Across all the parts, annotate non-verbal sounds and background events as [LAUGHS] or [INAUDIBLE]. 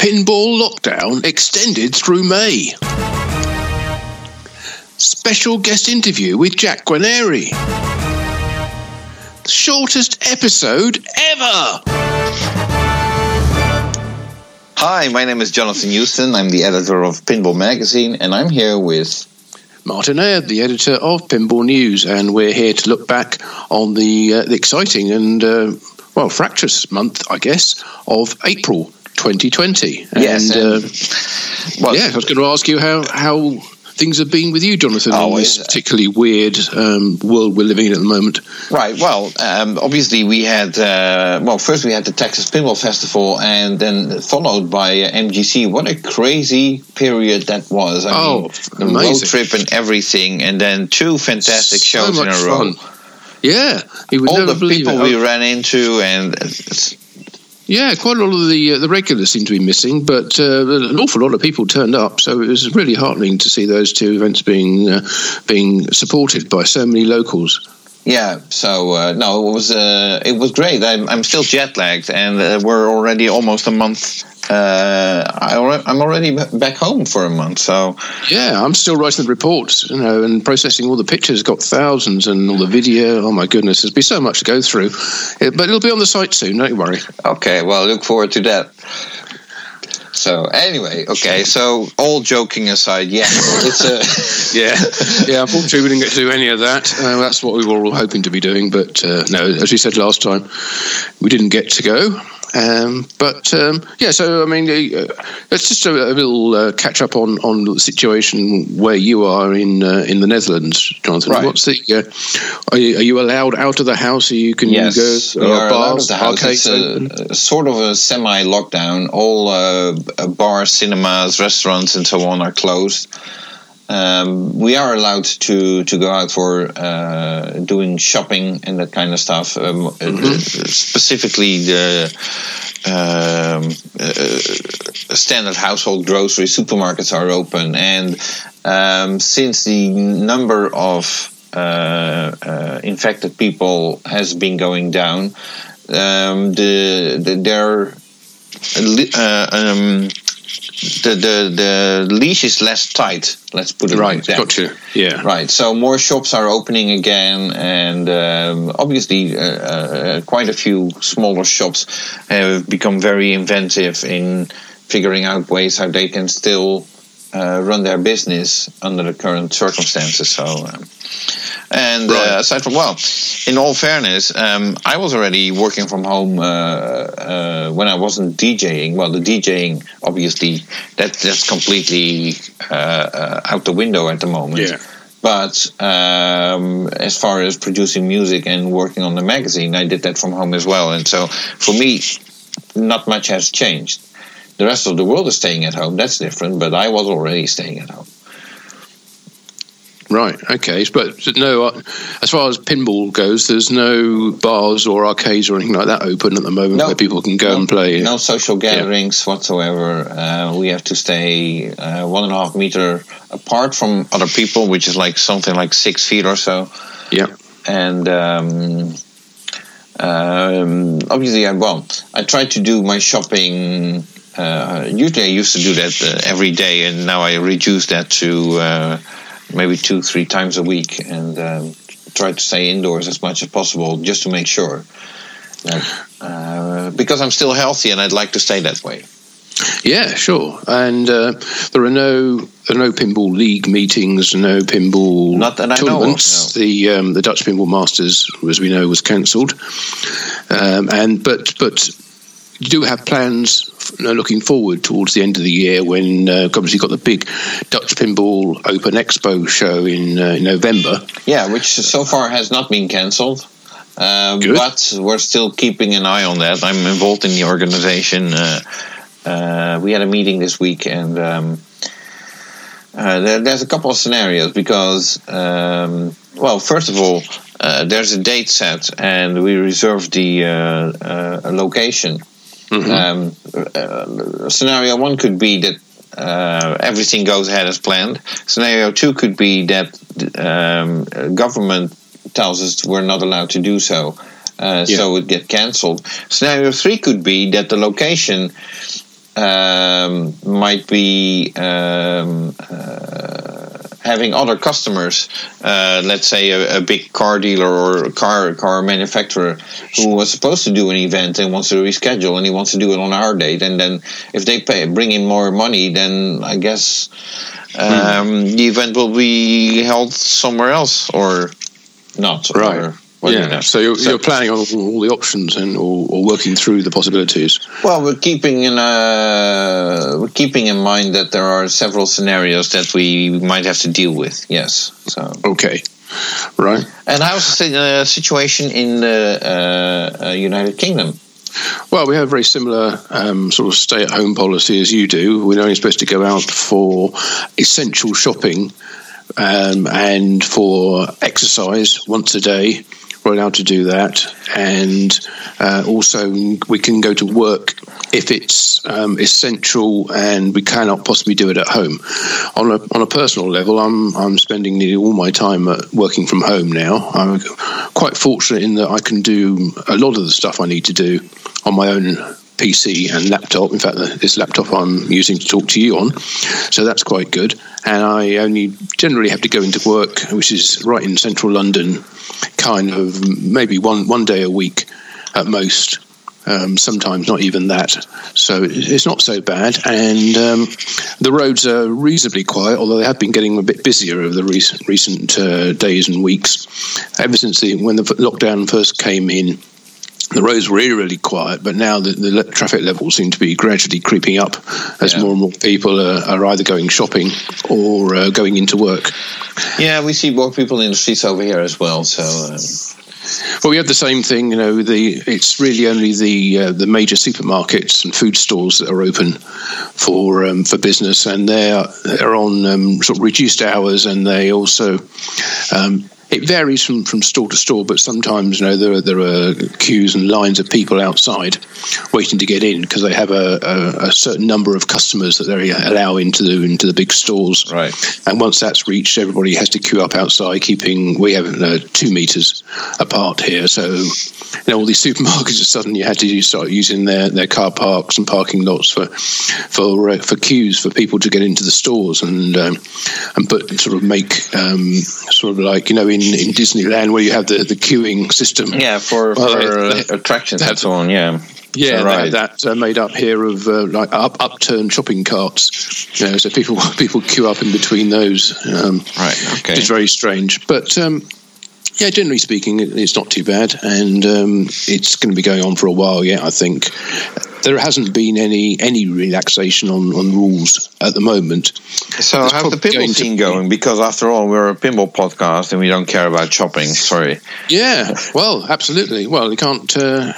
Pinball lockdown extended through May. Special guest interview with Jack Guarnieri. Shortest episode ever. Hi, my name is Jonathan Joosten. I'm the editor of Pinball Magazine, and I'm here with Martin Ayres, the editor of Pinball News, and we're here to look back on the, uh, the exciting and uh, well fractious month, I guess, of April 2020. Yes, and, uh, well- yeah, I was going to ask you how how things have been with you, Jonathan, in this particularly weird um, world we're living in at the moment. Right. Well, um, obviously we had uh, well first we had the Texas Pinball Festival, and then followed by uh, MGC. What a crazy period that was! I Oh, mean, the road trip and everything, and then two fantastic So shows in a row. fun. Yeah, All the people it. we Oh, ran into, and it's, Yeah, quite a lot of the uh, the regulars seem to be missing, but uh, an awful lot of people turned up. So it was really heartening to see those two events being uh, being supported by so many locals. Yeah. So uh, no, it was uh, it was great. I'm, I'm still jet lagged, and uh, we're already almost a month. Uh, I, I'm already back home for a month, so Yeah, I'm still writing the reports, you know, and processing all the pictures. Got thousands and all the video. Oh my goodness, there's been so much to go through, but it'll be on the site soon. Don't you worry. Okay, well, look forward to that. So anyway, okay. So all joking aside, yeah, it's a [LAUGHS] Yeah, yeah. Unfortunately, we didn't get to do any of that. Uh, that's what we were all hoping to be doing, but uh, no, as we said last time, we didn't get to go. Um, but um, yeah, so I mean, uh, it's just a, a little uh, catch up on, on the situation where you are in uh, in the Netherlands, Jonathan. Right. What's the? Uh, are, you, are you allowed out of the house? Or you can yes, go uh, are allowed bars, the house. It's a, sort of a semi-lockdown. All uh, uh, bars, cinemas, restaurants, and so on are closed. Um, we are allowed to, to go out for uh, doing shopping and that kind of stuff. Um, uh, Specifically, the um, uh, standard household grocery supermarkets are open, and um, since the number of uh, uh, infected people has been going down, um, the, the their uh, um, the, the the leash is less tight. Let's put it Right, like that. gotcha. Yeah, Right. So more shops are opening again, and um, obviously, uh, uh, quite a few smaller shops have become very inventive in figuring out ways how they can still uh, run their business under the current circumstances. So. Um, and Right. uh, aside from well, in all fairness, um, I was already working from home uh, uh, when I wasn't DJing. Well, the DJing obviously that that's completely uh, uh, out the window at the moment. Yeah. But um, as far as producing music and working on the magazine, I did that from home as well. And so for me, not much has changed. The rest of the world is staying at home. That's different. But I was already staying at home. Right. Okay. But no, uh, as far as pinball goes, there's no bars or arcades or anything like that open at the moment No. where people can go no, and play. No social gatherings whatsoever. Uh, we have to stay uh, one and a half meter apart from other people, which is like something like six feet or so. Yeah. And um, um, obviously, I well, I try to do my shopping. Uh, usually, I used to do that uh, every day, and now I reduce that to uh, maybe two, three times a week, and um, try to stay indoors as much as possible, just to make sure that uh, because I'm still healthy, and I'd like to stay that way. Yeah, sure. And uh, there are no there are no pinball league meetings, no pinball Not that I know of, tournaments. The um, the Dutch Pinball Masters, as we know, was cancelled. Um, and but but do have plans looking forward towards the end of the year when uh, obviously you've got the big Dutch Pinball Open Expo show in, uh, in November. Yeah, which so far has not been cancelled. Uh, but we're still keeping an eye on that. I'm involved in the organization. Uh, uh, we had a meeting this week, and um, uh, there, there's a couple of scenarios because, um, well, first of all, uh, there's a date set, and we reserved the uh, location. Um, uh, scenario one could be that uh, everything goes ahead as planned. Scenario two could be that um, government tells us we're not allowed to do so, uh, Yeah. so it get cancelled. Scenario three could be that the location um, might be um, uh, having other customers. Uh, let's say a, a, big car dealer or a car car manufacturer who was supposed to do an event and wants to reschedule, and he wants to do it on our date. And then if they pay, bring in more money, then I guess um, hmm. the event will be held somewhere else or not. Right. Or, yeah, so you're, so you're, planning on all the options and or, or, working through the possibilities. Well, we're keeping in uh, we're keeping in mind that there are several scenarios that we might have to deal with. Yes. So okay, right. And how's the uh, situation in the uh, uh, United Kingdom? Well, we have a very similar um, sort of stay-at-home policy as you do. We're only supposed to go out for essential shopping um, and for exercise once a day we're allowed to do that, and uh, also we can go to work if it's um, essential and we cannot possibly do it at home. On a on a personal level, I'm I'm spending nearly all my time working from home now. I'm quite fortunate in that I can do a lot of the stuff I need to do on my own PC and laptop. In fact, this laptop I'm using to talk to you on, so that's quite good. And I only generally have to go into work, which is right in central London, kind of maybe one one day a week at most. Um, sometimes not even that. So it's not so bad. And um, the roads are reasonably quiet, although they have been getting a bit busier over the recent recent uh, days and weeks. Ever since the when the lockdown first came in, the roads were really quiet, but now the, the traffic levels seem to be gradually creeping up as yeah. more and more people are, are, either going shopping or uh, going into work. Yeah, we see more people in the streets over here as well. So. Um... Well, we have the same thing. You know, the it's really only the uh, the major supermarkets and food stores that are open for um, for business, and they're they're on um, sort of reduced hours, and they also um, it varies from, from store to store, but sometimes you know there are, there are queues and lines of people outside waiting to get in because they have a, a, a, certain number of customers that they allow into the into the big stores. Right. And once that's reached, everybody has to queue up outside, keeping we have uh, two meters apart here. So you know all these [LAUGHS] supermarkets suddenly had to start using their, their car parks and parking lots for for uh, for queues for people to get into the stores and um, and put sort of make um, sort of like you know in in, in Disneyland where you have the, the queuing system. Yeah, for, well, for they, uh, attractions and so on. Yeah. Yeah, right. that uh, made up here of uh, like up, upturned shopping carts. You know, so people [LAUGHS] people queue up in between those. Um, right. Okay. It's very strange, but um, yeah, generally speaking, it's not too bad, and um, it's going to be going on for a while yet. I think there hasn't been any any relaxation on, on rules at the moment. So There's how's the pinball scene going? Because after all, we're a pinball podcast and we don't care about shopping. Sorry. Yeah, well, absolutely. Well, you can't. Uh,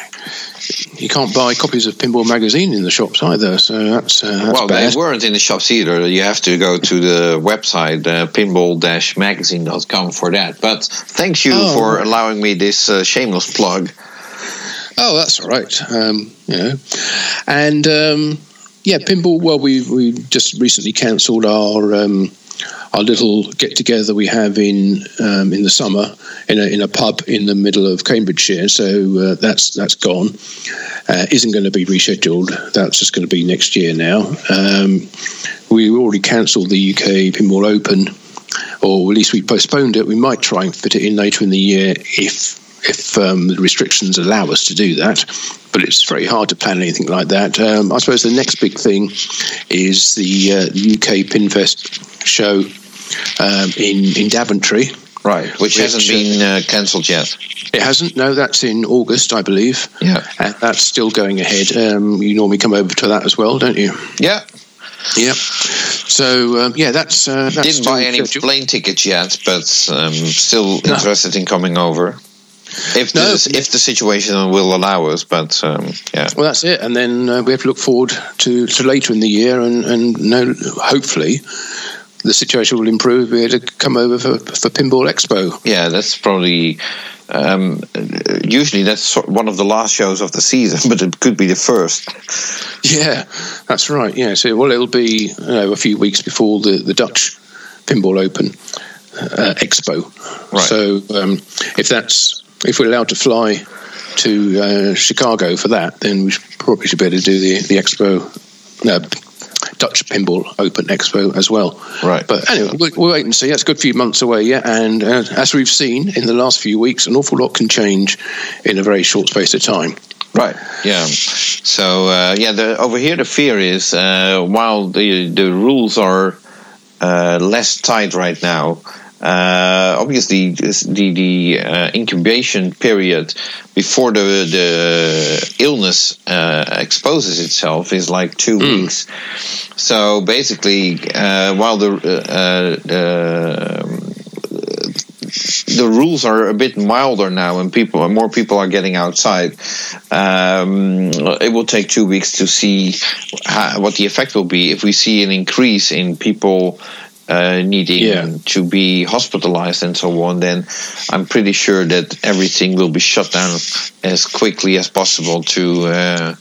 you can't buy copies of Pinball Magazine in the shops either, so that's, uh, that's well. Bad. They weren't in the shops either. You have to go to the website uh, pinball-magazine.com for that. But thank you oh. for allowing me this uh, shameless plug. Oh, that's all right. Um, you know, and um, yeah, pinball. Well, we we just recently cancelled our um, our little get together we have in um, in the summer in a in a pub in the middle of Cambridgeshire. So uh, that's that's gone. Uh, isn't going to be rescheduled. That's just going to be next year now. Um, we already cancelled the UK Pinball Open, or at least we postponed it. We might try and fit it in later in the year if if um, the restrictions allow us to do that. But it's very hard to plan anything like that. Um, I suppose the next big thing is the, uh, UK Pinfest show um, in in Daventry. Right, which, which hasn't been uh, cancelled yet. It hasn't. No, that's in August, I believe. Yeah, and that's still going ahead. Um, you normally come over to that as well, don't you? Yeah. yeah. So um, yeah, that's, uh, that's didn't buy any plane tickets yet, but um, still interested no. in coming over. If no, the, if the situation will allow us, but um, yeah. Well, that's it, and then uh, we have to look forward to, to later in the year, and and know, hopefully the situation will improve. We're to come over for, for Pinball Expo. Yeah, that's probably. Um, usually that's one of the last shows of the season, [LAUGHS] but it could be the first. Yeah, that's right. Yeah, so well, it'll be you know, a few weeks before the, the Dutch Pinball Open uh, Expo. Right. So um, if that's if we're allowed to fly to uh, Chicago for that, then we probably should be able to do the, the expo uh, Dutch Pinball Open Expo as well. Right. But anyway, we'll, we'll wait and see. That's a good few months away yet. And uh, as we've seen in the last few weeks, an awful lot can change in a very short space of time. Right. Yeah. So uh, yeah, the, over here the fear is uh, while the the rules are uh, less tight right now. Uh, obviously, the the uh, incubation period before the the illness uh, exposes itself is like two mm. weeks. So basically, while the the rules are a bit milder now, and people more people are getting outside. Um, it will take two weeks to see how, what the effect will be. If we see an increase in people uh, needing yeah. to be hospitalized and so on, then I'm pretty sure that everything will be shut down as quickly as possible to. Uh,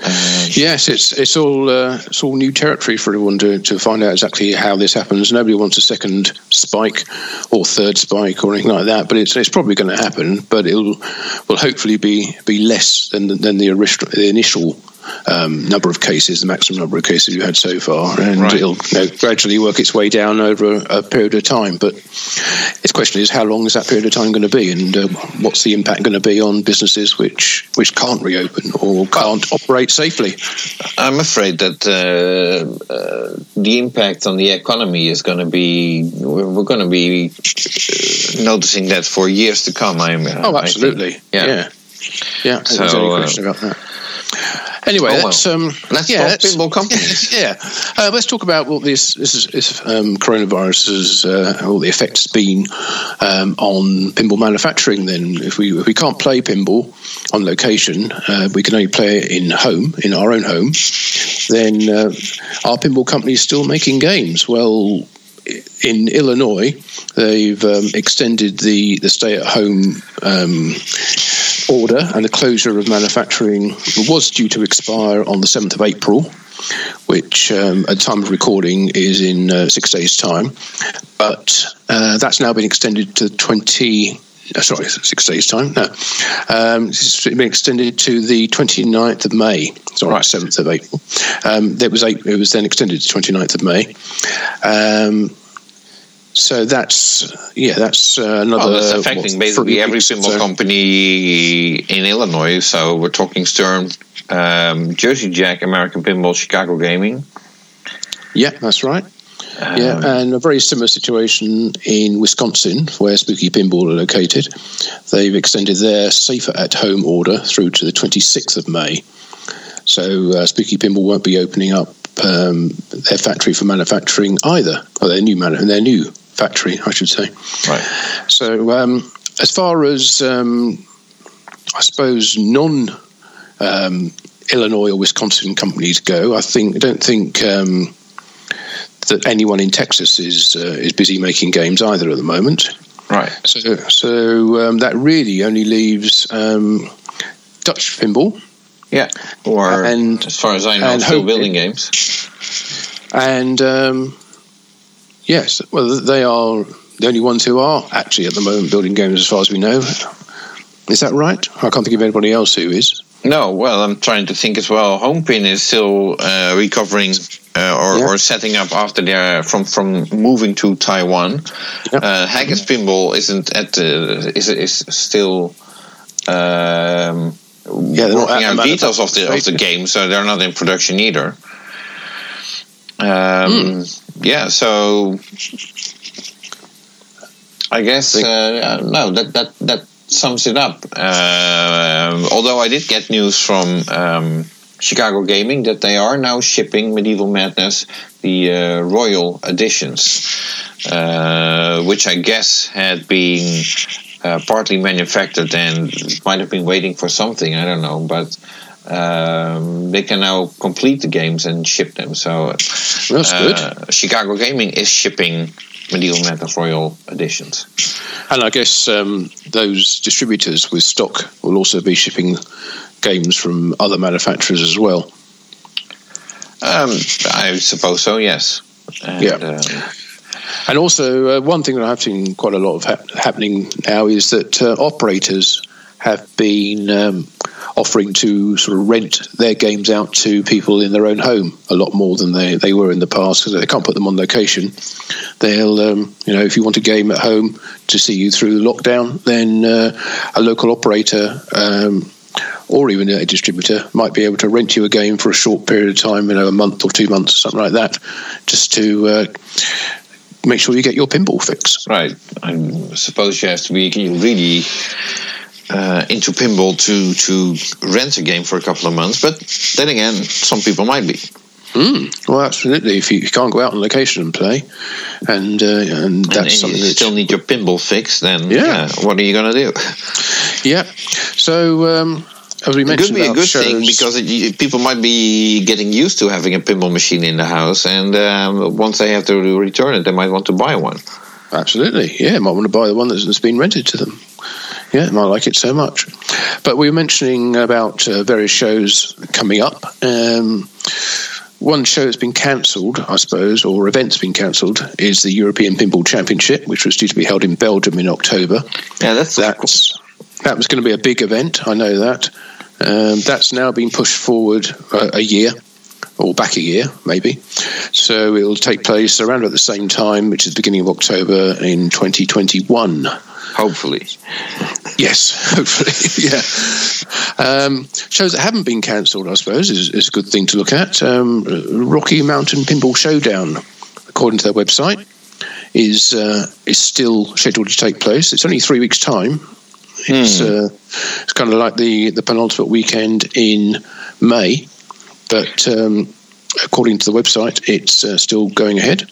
uh, yes, it's it's all uh, it's all new territory for everyone to, to find out exactly how this happens. Nobody wants a second spike or third spike or anything like that, but it's it's probably going to happen. But it'll will hopefully be be less than than the, the initial um, number of cases, the maximum number of cases you had so far, and right. it'll you know, gradually work its way down over a, a, period of time. But its question is, how long is that period of time going to be, and uh, what's the impact going to be on businesses which which can't reopen or can't operate safely? I'm afraid that uh, uh, the impact on the economy is going to be we're, going to be uh, noticing that for years to come. I'm, oh, absolutely, yeah. yeah. Yeah, so, there's any question about that. Anyway, oh, let's um, let's yeah, talk pinball companies. [LAUGHS] Yeah, uh, let's talk about what this this, this um, coronavirus has uh, all the effects been um, on pinball manufacturing. Then, if we if we can't play pinball on location, uh, we can only play it in home in our own home. Then, uh, our pinball company is still making games. Well, in Illinois, they've um, extended the, the stay at home um, order and the closure of manufacturing was due to expire on the 7th of April, which um, at time of recording is in uh, six days' time. But uh, that's now been extended to 20. Uh, sorry, six days' time. No. Um, it's been extended to the 29th of May. Sorry, right. 7th of April. Um, it, was eight, it was then extended to 29th of May. Um, so that's yeah, that's uh, another. Well, that's affecting what, basically every pinball so. company in Illinois. So we're talking Stern, um, Jersey Jack, American Pinball, Chicago Gaming. Yeah, that's right. Um, yeah, and a very similar situation in Wisconsin, where Spooky Pinball are located. They've extended their safer at home order through to the 26th of May. So uh, Spooky Pinball won't be opening up um, their factory for manufacturing either, or their new man- their new factory, I should say. Right. So, um, as far as um, I suppose non um, Illinois or Wisconsin companies go, I think I don't think um, that anyone in Texas is uh, is busy making games either at the moment. Right. So, so um, that really only leaves um, Dutch pinball. Yeah. Or and, as far as I know, still building games. And um, Yes, well, they are the only ones who are actually at the moment building games, as far as we know. Is that right? I can't think of anybody else who is. No, well, I'm trying to think as well. Homepin is still uh, recovering uh, or, yeah. or, setting up after they're from from moving to Taiwan. Yep. Uh, Haggis Pinball isn't at the is is still. Um, yeah, working out details of the of the game, so they're not in production either. Um, mm yeah, so I guess uh, no, that that that sums it up. Uh, although I did get news from um, Chicago Gaming that they are now shipping Medieval Madness the uh, Royal editions, uh, which I guess had been uh, partly manufactured and might have been waiting for something. I don't know, but um, they can now complete the games and ship them. So that's uh, good. Chicago Gaming is shipping Medieval Madness Royal editions. And I guess um, those distributors with stock will also be shipping games from other manufacturers as well. Um, I suppose so. Yes. And, yeah. Um, and also, uh, one thing that I've seen quite a lot of ha- happening now is that uh, operators have been um, offering to sort of rent their games out to people in their own home a lot more than they, they were in the past because they can't put them on location. They'll, um, you know, if you want a game at home to see you through the lockdown, then uh, a local operator. Um, or even a distributor might be able to rent you a game for a short period of time, you know, a month or two months, something like that, just to uh, make sure you get your pinball fix. Right. I suppose you have to be really uh, into pinball to to rent a game for a couple of months. But then again, some people might be. Mm, well, absolutely. If you, you, can't go out on location and play, and uh, and that's and, something you that still need your pinball fix, then yeah, what are you going to do? Yeah. So um, as we mentioned, it could be a good shows, thing because it, people might be getting used to having a pinball machine in the house, and um, once they have to return it, they might want to buy one. Absolutely, yeah, might want to buy the one that's been rented to them. Yeah, I like it so much. But we were mentioning about uh, various shows coming up. Um, one show that's been cancelled, I suppose, or event's been cancelled, is the European Pinball Championship, which was due to be held in Belgium in October. Yeah, that's that's cool. that was going to be a big event. I know that. Um, that's now been pushed forward uh, a year or back a year, maybe. So it will take place around at the same time, which is the beginning of October in 2021. Hopefully. Yes, [LAUGHS] hopefully, [LAUGHS] yeah. Um, shows that haven't been cancelled, I suppose, is, is, a good thing to look at. Um, Rocky Mountain Pinball Showdown, according to their website, is uh, is still scheduled to take place. It's only three weeks' time. It's, hmm. uh, it's kind of like the, the penultimate weekend in May, but um, according to the website, it's uh, still going ahead.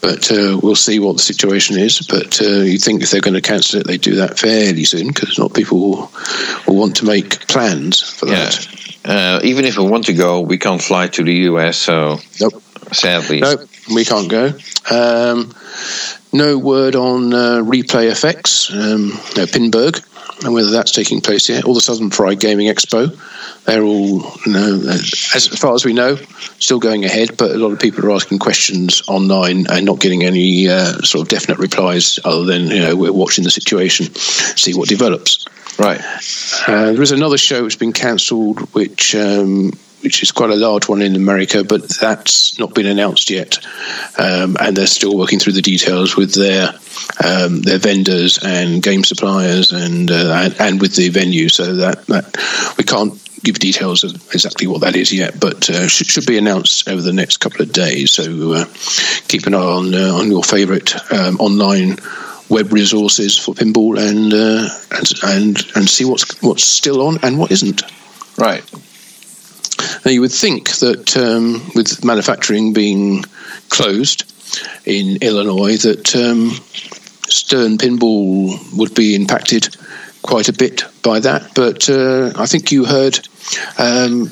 But uh, we'll see what the situation is. But uh, you think if they're going to cancel it, they do that fairly soon because not people will, will, want to make plans for yeah. that. Uh, even if we want to go, we can't fly to the US. So nope. sadly, nope, we can't go. Um, no word on uh, Replay FX. Um, no, Pinburgh and whether that's taking place yet, or the Southern Fried Gaming Expo. They're all, you know, as far as we know, still going ahead, but a lot of people are asking questions online and not getting any uh, sort of definite replies other than, you know, we're watching the situation, see what develops. Right. Uh, there is another show that's been cancelled, which um, which is quite a large one in America, but that's not been announced yet, um, and they're still working through the details with their um, their vendors and game suppliers and, uh, and, and with the venue. So that, that we can't give details of exactly what that is yet, but uh, should, should be announced over the next couple of days. So uh, keep an eye on uh, on your favourite um, online web resources for pinball and, uh, and and and see what's what's still on and what isn't. Right. Now, you would think that um, with manufacturing being closed in Illinois, that um, Stern Pinball would be impacted quite a bit by that. But uh, I think you heard um,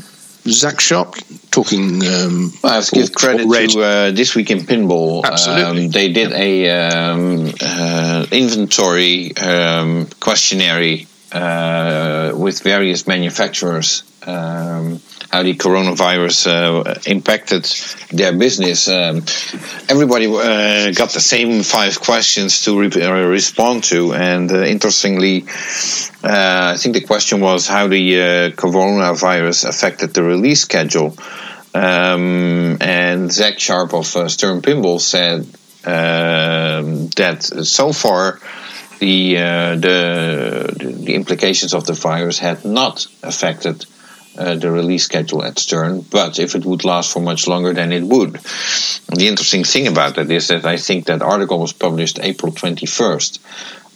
Zach Sharpe talking. Um, I have to give credit to uh, this week in pinball. Absolutely, um, they did a um, uh, inventory um, questionnaire uh, with various manufacturers. Um, how the coronavirus uh, impacted their business. Um, everybody uh, got the same five questions to re- uh, respond to, and uh, interestingly, uh, I think the question was how the uh, coronavirus affected the release schedule. Um, and Zach Sharpe of Stern Pinball said um, that so far. The, the the implications of the virus had not affected uh, the release schedule at Stern, but if it would last for much longer, then it would. The interesting thing about that is that I think that article was published April 21st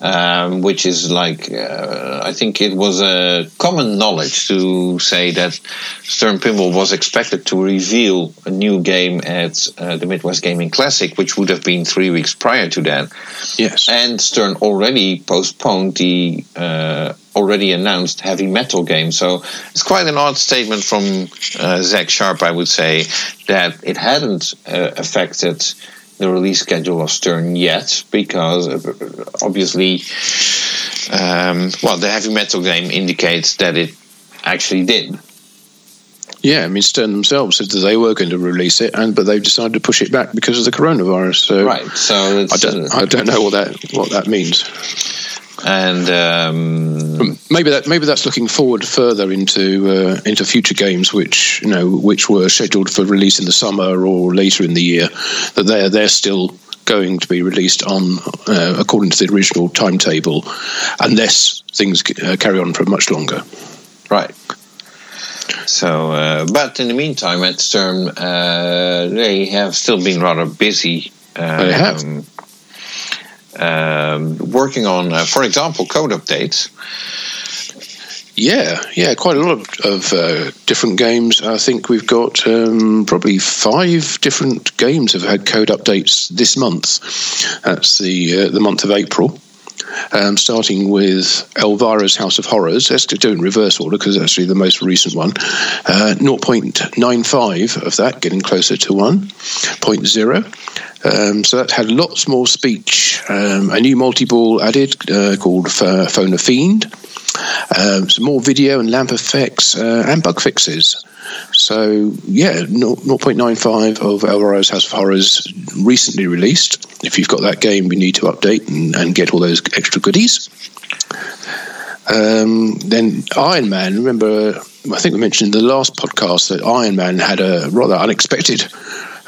um, which is like uh, I think it was a common knowledge to say that Stern Pinball was expected to reveal a new game at uh, the Midwest Gaming Classic, which would have been three weeks prior to that. Yes, and Stern already postponed the uh, already announced heavy metal game. So it's quite an odd statement from uh, Zach Sharpe, I would say, that it hadn't uh, affected the release schedule of Stern yet, because uh, obviously, um, well, the heavy metal game indicates that it actually did. Yeah, I mean Stern themselves said that they were going to release it, and but they've decided to push it back because of the coronavirus. So right, so I don't, I don't know what that what that means. And um, maybe that maybe that's looking forward further into uh, into future games, which you know which were scheduled for release in the summer or later in the year. That they're they're still going to be released on uh, according to the original timetable, unless things uh, carry on for much longer. Right. So, uh, but in the meantime, at Stern, uh, they have still been rather busy. Uh, they have. Um, working on, uh, for example, code updates. Yeah, yeah, quite a lot of, of uh, different games. I think we've got um, probably five different games have had code updates this month. That's the uh, the month of April. Um, starting with Elvira's House of Horrors. Let's do in reverse order because it's actually the most recent one. Uh, 0.95 of that, getting closer to 1.0. Um, so that had lots more speech. Um, a new multi ball added uh, called Phone a Fiend. Um, some more video and lamp effects uh, and bug fixes. So, yeah, 0.95 of Elvira's House of Horrors recently released. If you've got that game, you need to update and, and get all those extra goodies. Um, then Iron Man, remember, I think we mentioned in the last podcast that Iron Man had a rather unexpected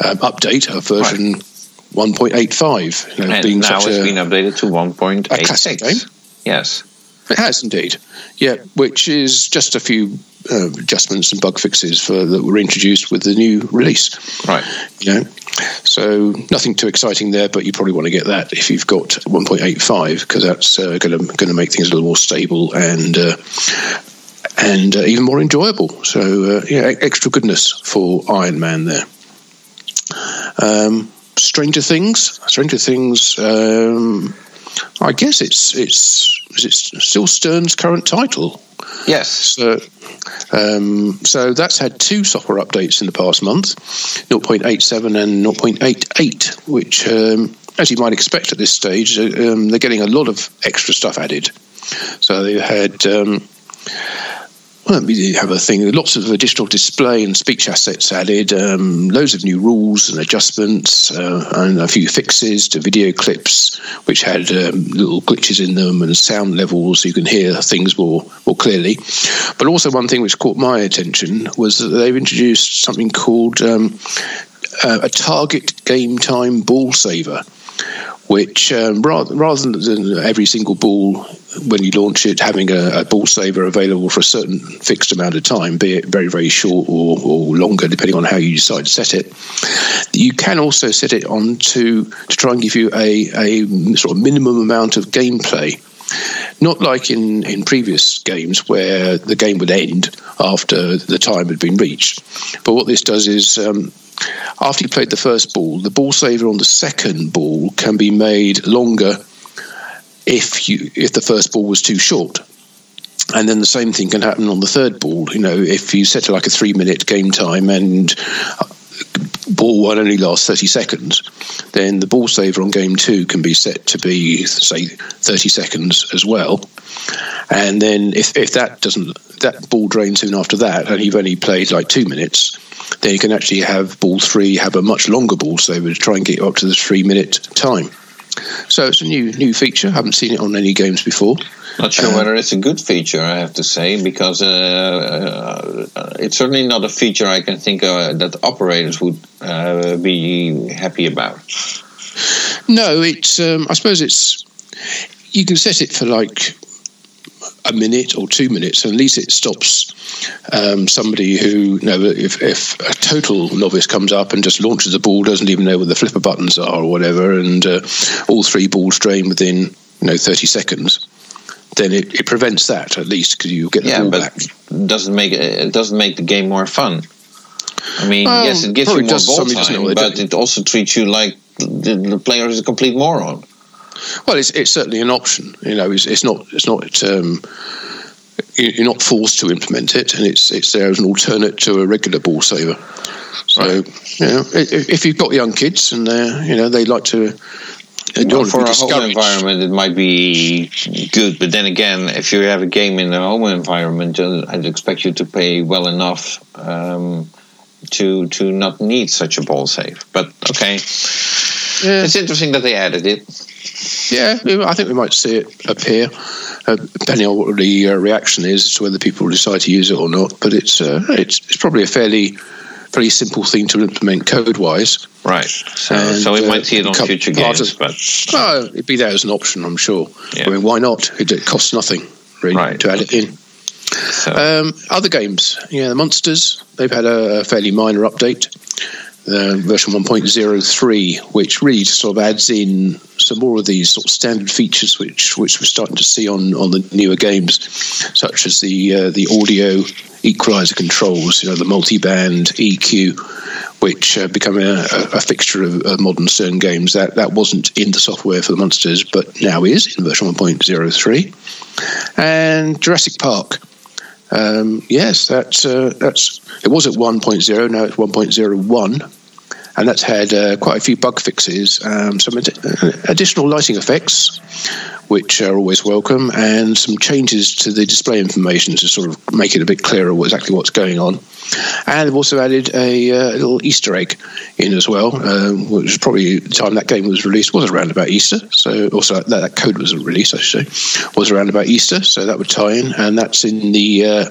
um, update of version right. 1.85. You know, and now it's a, been updated to 1.86. Yes. It has indeed, yeah, which is just a few uh, adjustments and bug fixes for that were introduced with the new release. Right. You know, so nothing too exciting there, but you probably want to get that if you've got 1.85 because that's uh, going to going to make things a little more stable and. Uh, and uh, even more enjoyable. So, uh, yeah, extra goodness for Iron Man there. Um, Stranger Things. Stranger Things. Um, I guess it's it's is it still Stern's current title? Yes. So, um, so that's had two software updates in the past month, 0.87 and 0.88, which, um, as you might expect at this stage, uh, um, they're getting a lot of extra stuff added. So they had um, well, we have a thing, lots of additional display and speech assets added, um, loads of new rules and adjustments, uh, and a few fixes to video clips, which had um, little glitches in them and sound levels so you can hear things more, more clearly. But also, one thing which caught my attention was that they've introduced something called um, uh, a target game time ball saver which um, rather, rather than every single ball when you launch it having a, a, ball saver available for a certain fixed amount of time, be it very, very short or, or, longer, depending on how you decide to set it, you can also set it on to, to try and give you a, a sort of minimum amount of gameplay. Not like in, in previous games where the game would end after the time had been reached. But what this does is um, after you played the first ball, the ball saver on the second ball can be made longer if you if the first ball was too short. And then the same thing can happen on the third ball. You know, if you set like a three minute game time and ball one only lasts 30 seconds, then the ball saver on game two can be set to be, say, 30 seconds as well. And then if, if that doesn't, that ball drains soon after that, and you've only played like two minutes, then you can actually have ball three have a much longer ball saver to try and get up to the three minute time. So it's a new new feature. I haven't seen it on any games before. Not sure whether it's a good feature, I have to say, because uh, uh, it's certainly not a feature I can think uh, that operators would uh, be happy about. No, it's. Um, I suppose it's. You can set it for like a minute or two minutes, and at least it stops um, somebody who, you know, if, if a total novice comes up and just launches the ball, doesn't even know where the flipper buttons are or whatever, and uh, all three balls drain within, you know, 30 seconds, then it, it prevents that at least because you get the yeah, ball but back. doesn't make it doesn't make the game more fun. I mean, well, yes, it gives you more ball time, but it also treats you like the, the player is a complete moron. Well, it's, it's certainly an option. You know, it's, it's not it's not um, you're not forced to implement it, and it's it's there as an alternate to a regular ball saver. So, right. you know, if you've got young kids and they you know they like to. Well, for a home environment, it might be good, but then again, if you have a game in a home environment, I'd expect you to pay well enough um, to to not need such a ball save. But okay, yeah. it's interesting that they added it. Yeah, I think we might see it appear, uh, depending on what the uh, reaction is as to whether people decide to use it or not. But it's uh, it's, it's probably a fairly very simple thing to implement code wise. Right. So, and, so we might see it on future games, of, but well, it'd be there as an option, I'm sure. Yeah. I mean, why not? It, it costs nothing really right. to add it in. So. Um, other games, yeah, the Munsters. They've had a, a fairly minor update, uh, version 1.03, which really just sort of adds in some more of these sort of standard features which which we're starting to see on, on the newer games, such as the uh, the audio equalizer controls, you know, the multi-band EQ, which uh, become a, a, fixture of, of modern Stern games. That that wasn't in the software for the Munsters, but now is in version 1.03. And Jurassic Park um, yes, that's uh, that's it was at 1.0. Now it's 1.01, and that's had uh, quite a few bug fixes, um, some ad- uh, additional lighting effects, which are always welcome, and some changes to the display information to sort of make it a bit clearer what, exactly what's going on. And they've also added a, uh, little Easter egg in as well, um, which was probably the time that game was released was around about Easter. So also that, that code was released, I should say, was around about Easter. So that would tie in, and that's in the uh,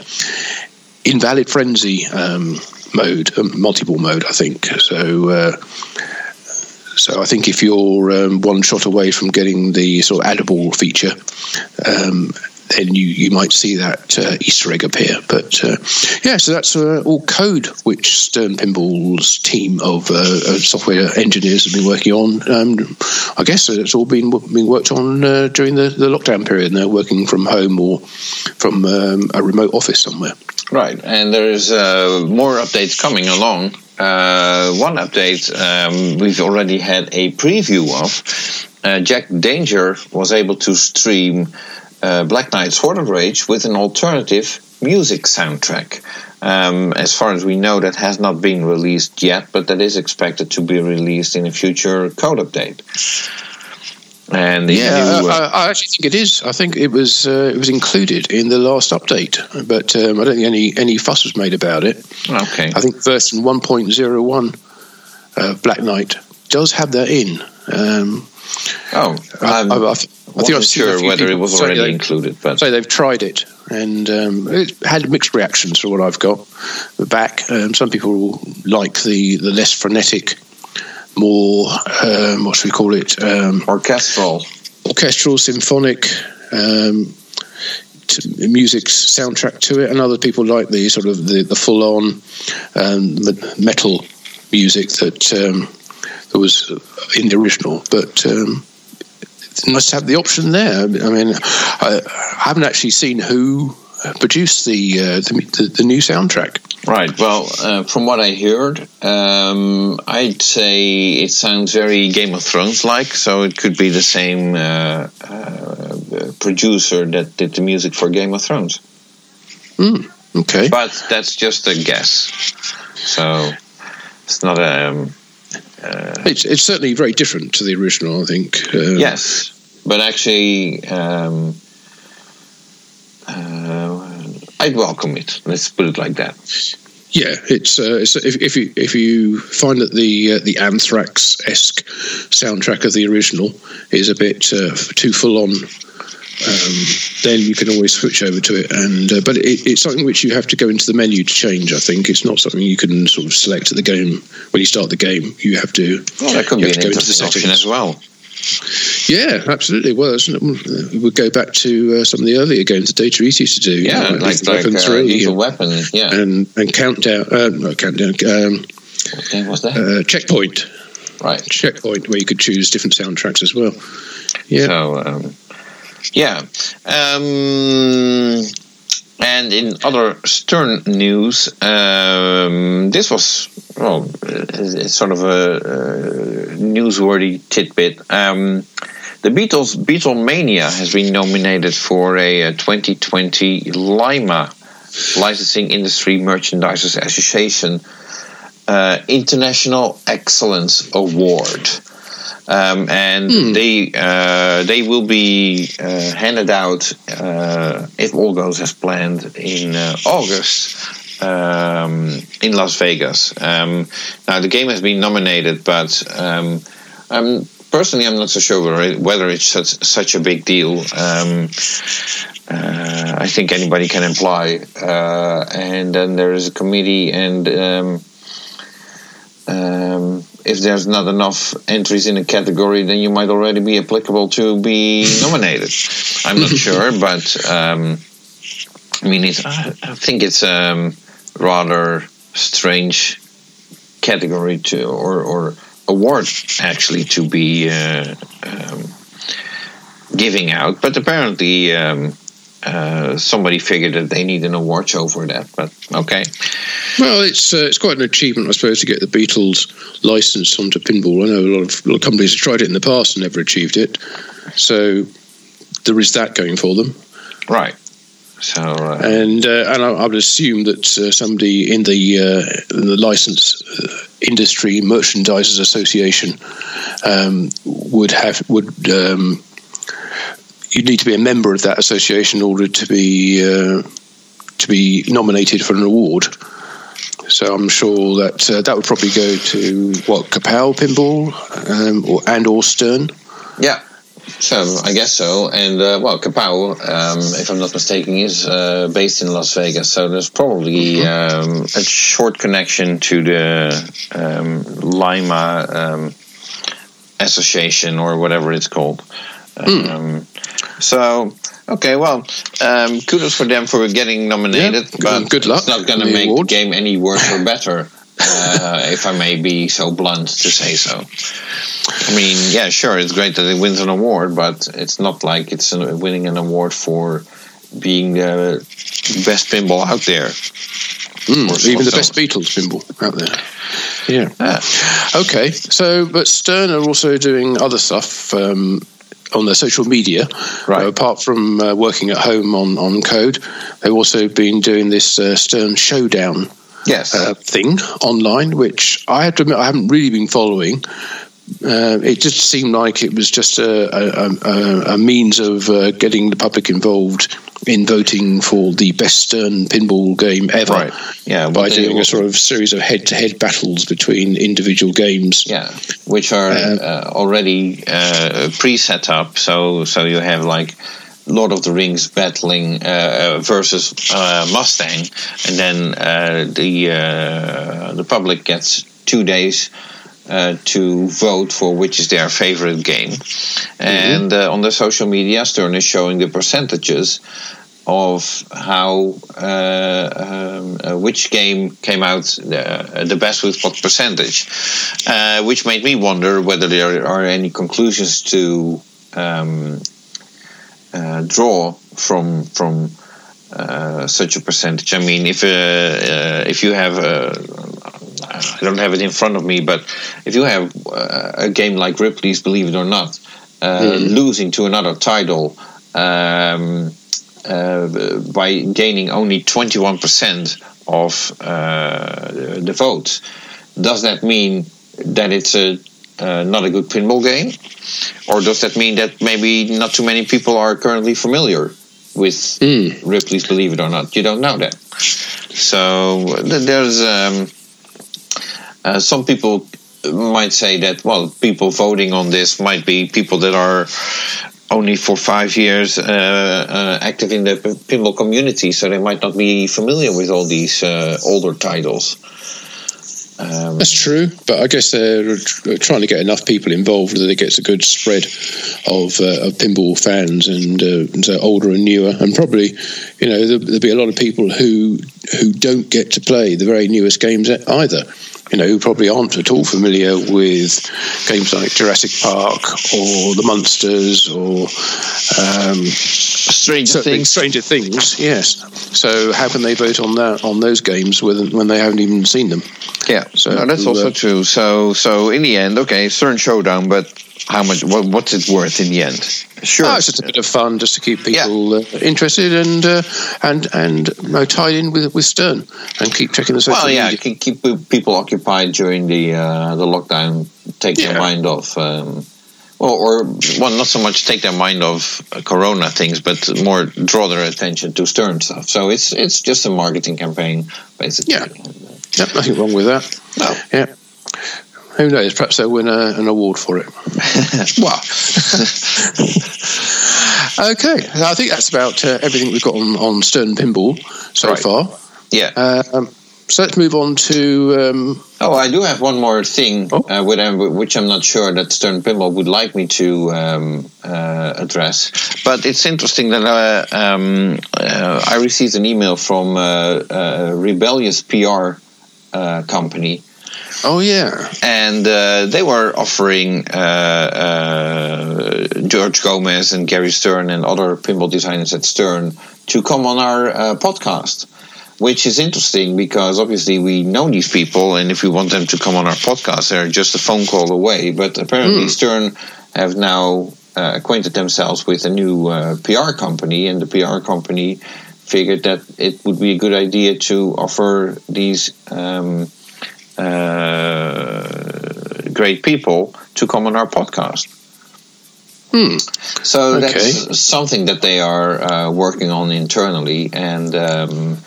invalid frenzy um, mode, um, multiple mode, I think. So. Uh, so I think if you're um, one shot away from getting the sort of addable feature, um, then you, you might see that uh, Easter egg appear. But uh, yeah, so that's uh, all code which Stern Pinball's team of uh, software engineers have been working on. Um, I guess it's all been been worked on uh, during the, the lockdown period. And they're working from home or from um, a remote office somewhere. Right, and there's uh, more updates coming along. Uh, one update um, we've already had a preview of. Uh, Jack Danger was able to stream uh, Black Knight Sword of Rage with an alternative music soundtrack. Um, as far as we know, that has not been released yet, but that is expected to be released in a future code update. And yeah, new, uh, I, I, actually think it is. I think it was uh, it was included in the last update, but um, I don't think any any fuss was made about it. Okay. I think version one point zero one uh, Black Knight does have that in. Um, oh, I'm, I, I, I think I'm sure whether it was already they, included, but so they've tried it and um, it had mixed reactions for what I've got back. Um, some people like the the less frenetic more um, what should we call it um, orchestral orchestral symphonic um, music soundtrack to it and other people like the sort of the, the full-on um, metal music that um, that was in the original but um, to have the option there I mean I, I haven't actually seen who produced the, uh, the, the new soundtrack Right. Well, uh, from what I heard, um, I'd say it sounds very Game of Thrones like. So it could be the same uh, uh, producer that did the music for Game of Thrones. Mm, okay. But that's just a guess. So it's not a. Um, uh, it's, it's certainly very different to the original, I think. Uh, yes, but actually. Um, uh, I'd welcome it. Let's put it like that. Yeah, it's, uh, it's if, if, you if you find that the uh, the Anthrax esque soundtrack of the original is a bit uh, too full on, um, then you can always switch over to it. And uh, but it, it's something which you have to go into the menu to change. I think it's not something you can sort of select at the game when you start the game. You have to. Well, that could be an interesting option as well. Yeah, absolutely. Well, we would go back to uh, some of the earlier games that Data East used to do. Yeah, you know, like, like Weapon uh, 3. And, Weapon, yeah. And, and Countdown. Uh, no, Countdown. Um, what game was that? Uh, Checkpoint. Right. Checkpoint, where you could choose different soundtracks as well. Yeah. So, um, yeah. Um, and in other Stern news, um, this was well, it's sort of a, a newsworthy tidbit. Um, the Beatles Beatlemania has been nominated for a, 2020 LIMA Licensing Industry Merchandisers Association uh, International Excellence Award. Um, and hmm. they uh, they will be uh, handed out uh, if all goes as planned in uh, August um, in Las Vegas. Um, now the game has been nominated, but um, I'm personally, I'm not so sure whether it's such, such a big deal. Um, uh, I think anybody can apply, uh, and then there is a committee, and um, um, if there's not enough entries in a category, then you might already be applicable to be nominated. I'm not [LAUGHS] sure, but um, I mean, I, I think it's a um, rather strange category to or, or award actually to be uh, um, giving out, but apparently um, uh, somebody figured that they need an award show for that. But okay. Well, it's uh, it's quite an achievement, I suppose, to get the Beatles license onto pinball. I know a lot of, a lot of companies have tried it in the past and never achieved it. So there is that going for them. Right. So, uh, and uh, and I, I, would assume that uh, somebody in the uh, the license uh, industry merchandisers association um, would have would um, you'd need to be a member of that association in order to be uh, to be nominated for an award. So I'm sure that uh, that would probably go to what Kapow Pinball um, or, and or Stern. Yeah, so I guess so. And uh, well, Kapow, um, if I'm not mistaken, is uh, based in Las Vegas. So there's probably um, a short connection to the um, LIMA um, Association or whatever it's called. Mm. So okay, well, um, kudos for them for getting nominated. Yeah, but good luck. It's not going to make award. the game any worse or [LAUGHS] better. uh, if I may be so blunt to say so. I mean, yeah, sure, it's great that it wins an award, but it's not like it's winning an award for being the best pinball out there. Mm, even the best Beatles pinball out there. Yeah. Ah. Okay. So, but Stern are also doing other stuff. Um, on their social media. Right. Uh, apart from uh, working at home on, on code, they've also been doing this uh, Stern Showdown yes. Uh, thing online, which I have to admit I haven't really been following uh, it just seemed like it was just a, a, a, a means of uh, getting the public involved in voting for the best Stern pinball game ever. Right. Yeah. By doing a sort of series of head-to-head battles between individual games. Yeah, which are uh, uh already uh, pre-set up. So so you have like. Lord of the Rings battling uh, versus Mustang, and then the the public gets two days uh, to vote for which is their favorite game. Mm-hmm. And uh, on the social media, Stern is showing the percentages of how uh, um, uh, which game came out the best with what percentage, uh, which made me wonder whether there are any conclusions to um, uh, draw from from. such a percentage. I mean, if if you have I don't have it in front of me, but if you have uh, a game like Ripley's Believe It or Not, uh, mm. losing to another title um, uh, by gaining only 21% of uh, the votes, does that mean that it's a, uh, not a good pinball game? Or does that mean that maybe not too many people are currently familiar with mm. Ripley's Believe It or Not? You don't know that. So there's. Um, uh, some people might say that, well, people voting on this might be people that are only for five years uh, uh, active in the pinball community, so they might not be familiar with all these uh, older titles. Um, That's true, but I guess they're trying to get enough people involved that it gets a good spread of, uh, of pinball fans and, uh, and so older and newer, and probably, you know, there'll, there'll, be a lot of people who who don't get to play the very newest games either you know, who probably aren't at all familiar with games like Jurassic Park or The Munsters or um, Stranger Things. Stranger Things, yes. So how can they vote on that on those games when when they haven't even seen them? Yeah, so no, that's also uh, true. So so in the end, okay, Stern Showdown, but how much? What, what's it worth in the end? Sure, oh, it's just a bit of fun, just to keep people yeah. uh, interested and uh, and and uh, tied in with with Stern, and keep checking the social. Well, yeah, media. keep people occupied during the uh, the lockdown, take yeah. their mind off. Um, or, or, well, not so much take their mind off Corona things, but more draw their attention to Stern stuff. So it's it's just a marketing campaign, basically. Yeah, yeah nothing wrong with that. No. Yeah. Who knows? Perhaps they'll win a, an award for it. [LAUGHS] wow. [LAUGHS] okay, I think that's about uh, everything we've got on, on Stern Pinball so Right. far. Yeah. Um, so let's move on to. Um, Oh, I do have one more thing, Oh. uh, which I'm not sure that Stern Pinball would like me to um, uh, address. But it's interesting that uh, um, uh, I received an email from uh, a rebellious PR uh, company, oh, yeah. and uh, they were offering uh, uh, George Gomez and Gary Stern and other pinball designers at Stern to come on our uh, podcast. Which is interesting because obviously we know these people, and if we want them to come on our podcast, they're just a phone call away. But apparently, Hmm. Stern have now uh, acquainted themselves with a new uh, PR company, and the PR company figured that it would be a good idea to offer these um, great people to come on our podcast. Hmm. So Okay. that's something that they are uh, working on internally, and um,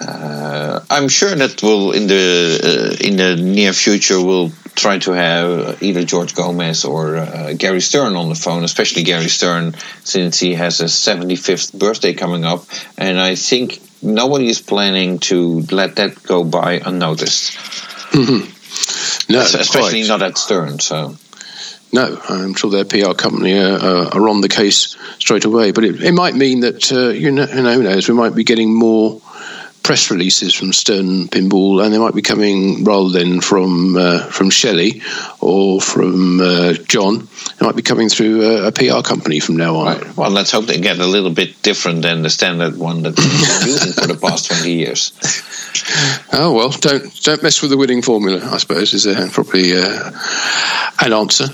uh, I'm sure that will in the uh, in the near future we'll try to have either George Gomez or uh, Gary Stern on the phone, especially Gary Stern, since he has a 75th birthday coming up, and I think nobody is planning to let that go by unnoticed, No, especially quite. not at Stern. So. No, I'm sure their PR company are, are, are on the case straight away. But it, it might mean that uh, you know, you know, who knows? We might be getting more press releases from Stern Pinball, and they might be coming rather than from uh, from Shelley or from uh, John. They might be coming through a, a PR company from now on. Right. Well, let's hope they get a little bit different than the standard one that we've been [LAUGHS] using for the past 20 years. Oh well, don't don't mess with the winning formula. I suppose is uh, probably uh, an answer.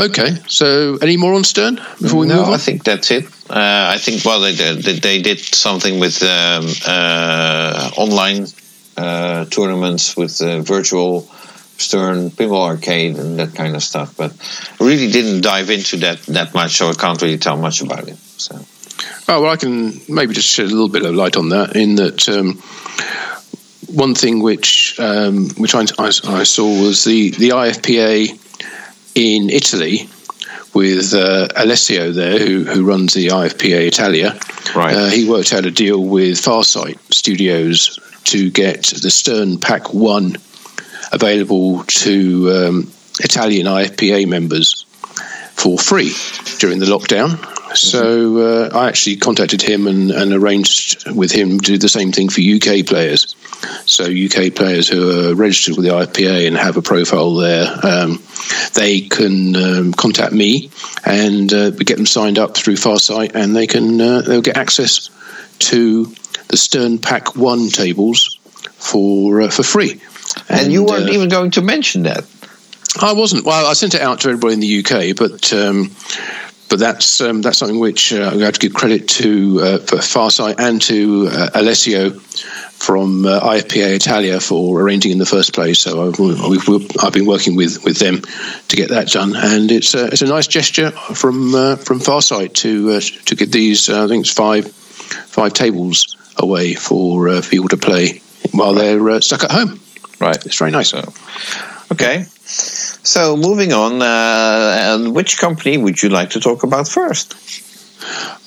Okay, so any more on Stern before we no, move on? I think that's it. Uh, I think, well, they, they, they did something with um, uh, online uh, tournaments with uh, virtual Stern Pinball Arcade and that kind of stuff, but really didn't dive into that that much, so I can't really tell much about it. So. Oh, well, I can maybe just shed a little bit of light on that. In that, um, one thing which um, which I, I, I saw was the the IFPA in Italy with uh, Alessio there, who who runs the IFPA Italia. Right. Uh, he worked out a deal with Farsight Studios to get the Stern Pack One available to um, Italian IFPA members for free during the lockdown. So uh, I actually contacted him and, and arranged with him to do the same thing for UK players. So UK players who are registered with the IFPA and have a profile there, um, they can um, contact me and uh, get them signed up through Farsight, and they can uh, they'll get access to the Stern Pack One tables for uh, for free. And, you weren't uh, even going to mention that. I wasn't. Well, I sent it out to everybody in the UK, but um, but that's um, that's something which uh, we have to give credit to uh, for Farsight and to uh, Alessio from uh, IFPA Italia for arranging in the first place. So I've, I've been working with, with them to get that done, and it's a, it's a nice gesture from uh, from Farsight to uh, to get these. Uh, I think it's five five tables away for uh, people to play while they're uh, stuck at home. Right. It's very nice. Okay. So moving on, uh, and which company would you like to talk about first?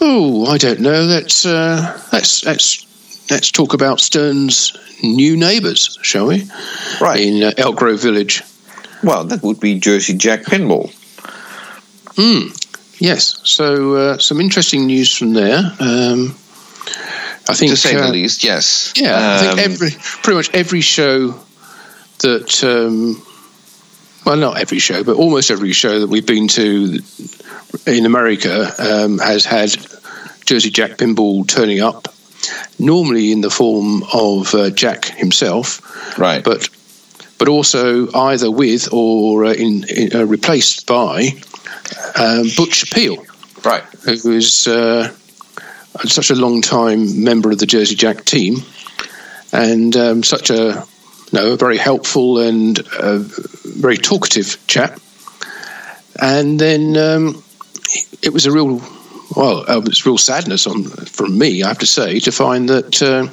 Oh, I don't know. Let's uh, let's let's let's talk about Stern's new neighbours, shall we? Right. In uh, Elk Grove Village. Well, that would be Jersey Jack Pinball. Hmm. Yes. So uh, some interesting news from there. Um, I think to say uh, the least, yes. Yeah, I Um, think every pretty much every show that um, well, not every show, but almost every show that we've been to in America um, has had Jersey Jack Pinball turning up. Normally in the form of uh, Jack himself, right. but but also either with or uh, in, in uh, replaced by um, Butch Peel right. who is uh, such a long time member of the Jersey Jack team and um, such a no, a very helpful and uh, very talkative chap. And then um, it was a real, well, uh, it was real sadness on from me, I have to say, to find that uh,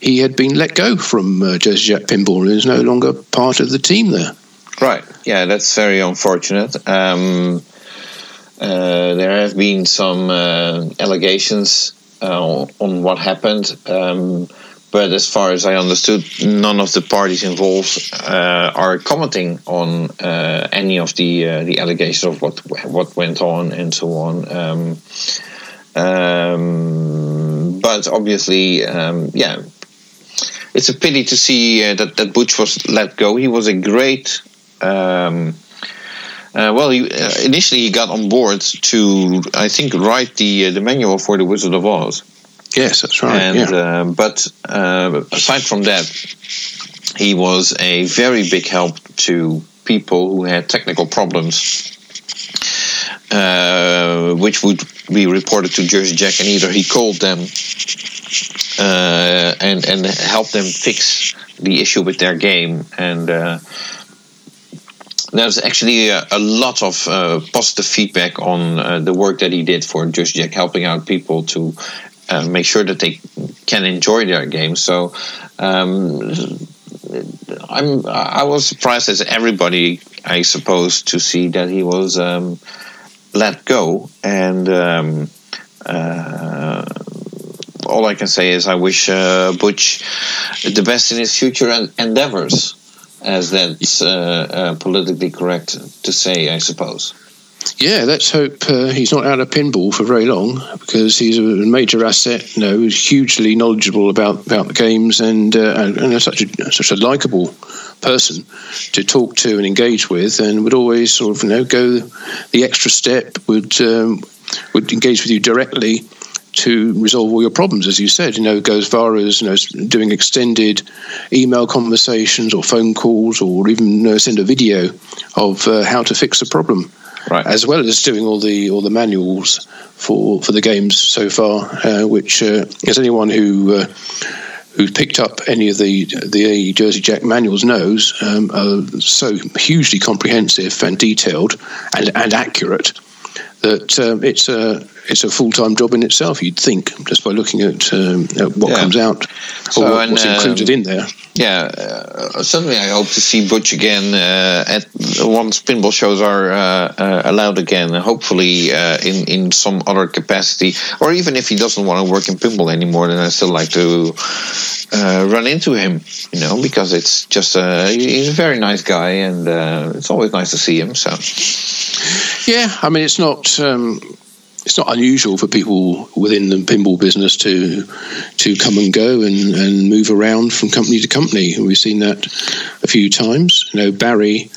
he had been let go from uh, Jersey Jack Pinball and is no longer part of the team there. Right. Yeah, that's very unfortunate. Um, uh, there have been some uh, allegations uh, on what happened. Um, but as far as I understood, none of the parties involved uh, are commenting on uh, any of the uh, the allegations of what what went on and so on. Um, um, but obviously, um, yeah, it's a pity to see uh, that that Butch was let go. He was a great. Um, uh, well, he, uh, initially he got on board to, I think, write the the manual for the Wizard of Oz. Yes, that's right. And yeah. uh, but uh, aside from that, he was a very big help to people who had technical problems, uh, which would be reported to Jersey Jack, and either he called them uh, and and helped them fix the issue with their game and. Uh, there's actually a, a lot of uh, positive feedback on the work that he did for Jersey Jack, helping out people to uh, make sure that they can enjoy their game. So um, I'm I was surprised as everybody, I suppose, to see that he was um, let go. And um, uh, all I can say is I wish uh, Butch the best in his future endeavors, as that's uh, uh, politically correct to say, I suppose. Yeah, let's hope uh, he's not out of pinball for very long because he's a major asset. You know, he's hugely knowledgeable about, about the games and uh, and, and such a such a likable person to talk to and engage with, and would always sort of you know go the extra step. Would um, would engage with you directly to resolve all your problems, as you said. You know, go as far as you know doing extended email conversations or phone calls, or even you know, send a video of uh, how to fix a problem right. as well as doing all the all the manuals for for the games so far. Uh, which, uh, as anyone who uh, who picked up any of the the Jersey Jack manuals knows, um, are so hugely comprehensive and detailed and and accurate that um, it's a it's a full time job in itself. You'd think just by looking at, um, at what yeah. comes out so, or what, what's and, included in there. Yeah, uh, certainly. I hope to see Butch again uh, at once pinball shows are uh, uh allowed again. Hopefully, uh, in in some other capacity, or even if he doesn't want to work in pinball anymore, then I still like to uh, run into him. You know, because it's just he's a very nice guy, and it's always nice to see him. So, yeah, I mean, it's not. Um, it's not unusual for people within the pinball business to to come and go and, and move around from company to company. We've seen that a few times. You know, Barry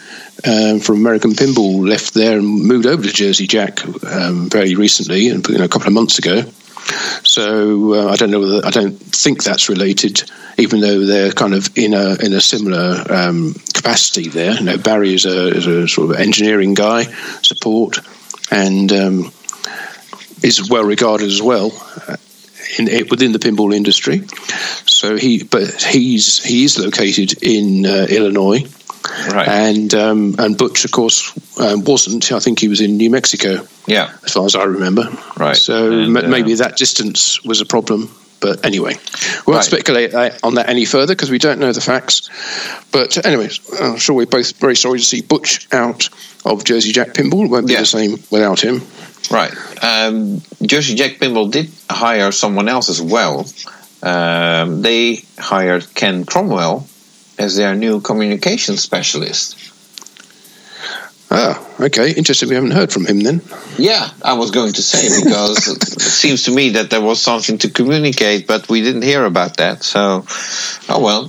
um, from American Pinball left there and moved over to Jersey Jack um, very recently, you know, a couple of months ago. So uh, I don't know. Whether, I don't think that's related, even though they're kind of in a in a similar um, capacity there. You know, Barry is a, is a sort of engineering guy, support, and um, is well regarded as well uh, in, within the pinball industry. So he, but he's he is located in uh, Illinois, right? And um, and Butch, of course, um, wasn't. I think he was in New Mexico. Yeah, as far as I remember. Right. So and, m- maybe uh, that distance was a problem. But anyway, we won't right. speculate on that any further because we don't know the facts. But anyways, I'm sure we're both very sorry to see Butch out of Jersey Jack Pinball. It won't be yeah. the same without him. Right. Um, Jersey Jack Pinball did hire someone else as well. Um, they hired Ken Cromwell as their new communication specialist. Ah, okay. Interesting. We haven't heard from him then. Yeah, I was going to say because [LAUGHS] it seems to me that there was something to communicate, but we didn't hear about that. So, oh well.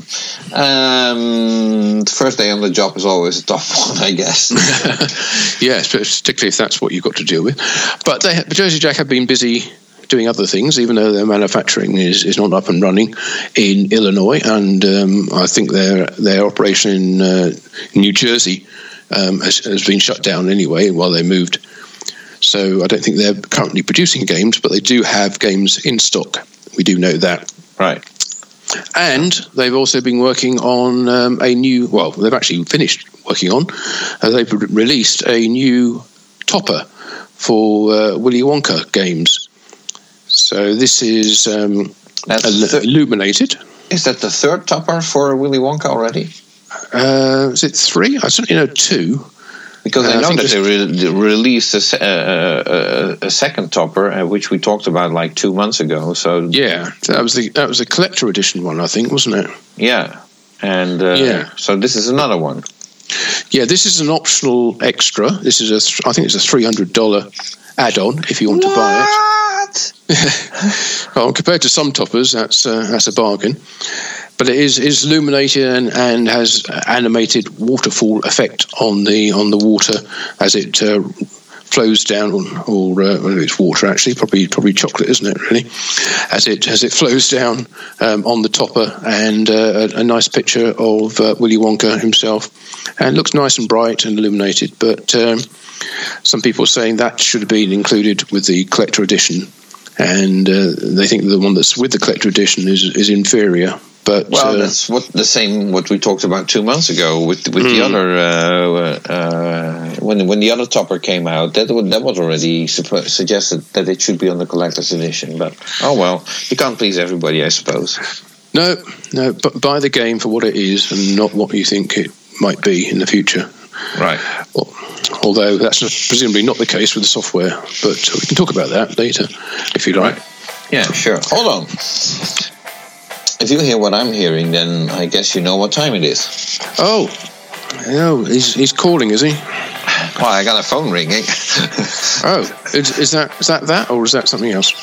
Um, the first day on the job is always a tough [LAUGHS] one, I guess. [LAUGHS] yes, particularly if that's what you've got to deal with. But they, Jersey Jack have been busy doing other things, even though their manufacturing is, is not up and running in Illinois, and um, I think their their operation in uh, New Jersey um, has, has been shut down anyway while they moved. So I don't think they're currently producing games, but they do have games in stock. We do know that. Right. And they've also been working on um, a new, well, they've actually finished working on, uh, they've released a new topper for uh, Willy Wonka games. So this is um, illuminated. Is that the third topper for Willy Wonka already? Uh, is it three? I certainly know two. Because Uh, I I know think that they re- released a, se- uh, a, a second topper, uh, which we talked about like two months ago. So Yeah, that was the that was the collector edition one, I think, wasn't it? yeah, and uh, Yeah. so this is another one. Yeah, this is an optional extra. This is a th- I think it's a three hundred dollar add-on if you want to buy it. [LAUGHS] Well, compared to some toppers, that's uh, that's a bargain. But it is is illuminated and, and has animated waterfall effect on the on the water as it uh, flows down, or, uh, well, it's water actually, probably probably chocolate, isn't it? Really, as it as it flows down um, on the topper, and uh, a, a nice picture of uh, Willy Wonka himself, and looks nice and bright and illuminated. But um, some people are saying that should have been included with the collector edition and uh, they think the one that's with the collector edition is is inferior. But Well, uh, that's what the same what we talked about two months ago with with the Hmm. other uh, uh, when when the other topper came out. That was, that was already suppo- suggested that it should be on the collector's edition. But oh well, you can't please everybody, I suppose. no, no, but buy the game for what it is and not what you think it might be in the future. Right. Well, although that's presumably not the case with the software, but we can talk about that later if you like. Yeah, sure. Hold on. If you hear what I'm hearing, then I guess you know what time it is. Oh, no, he's he's calling, is he? Well, I got a phone ringing. [LAUGHS] Oh, is, is that is that that or is that something else?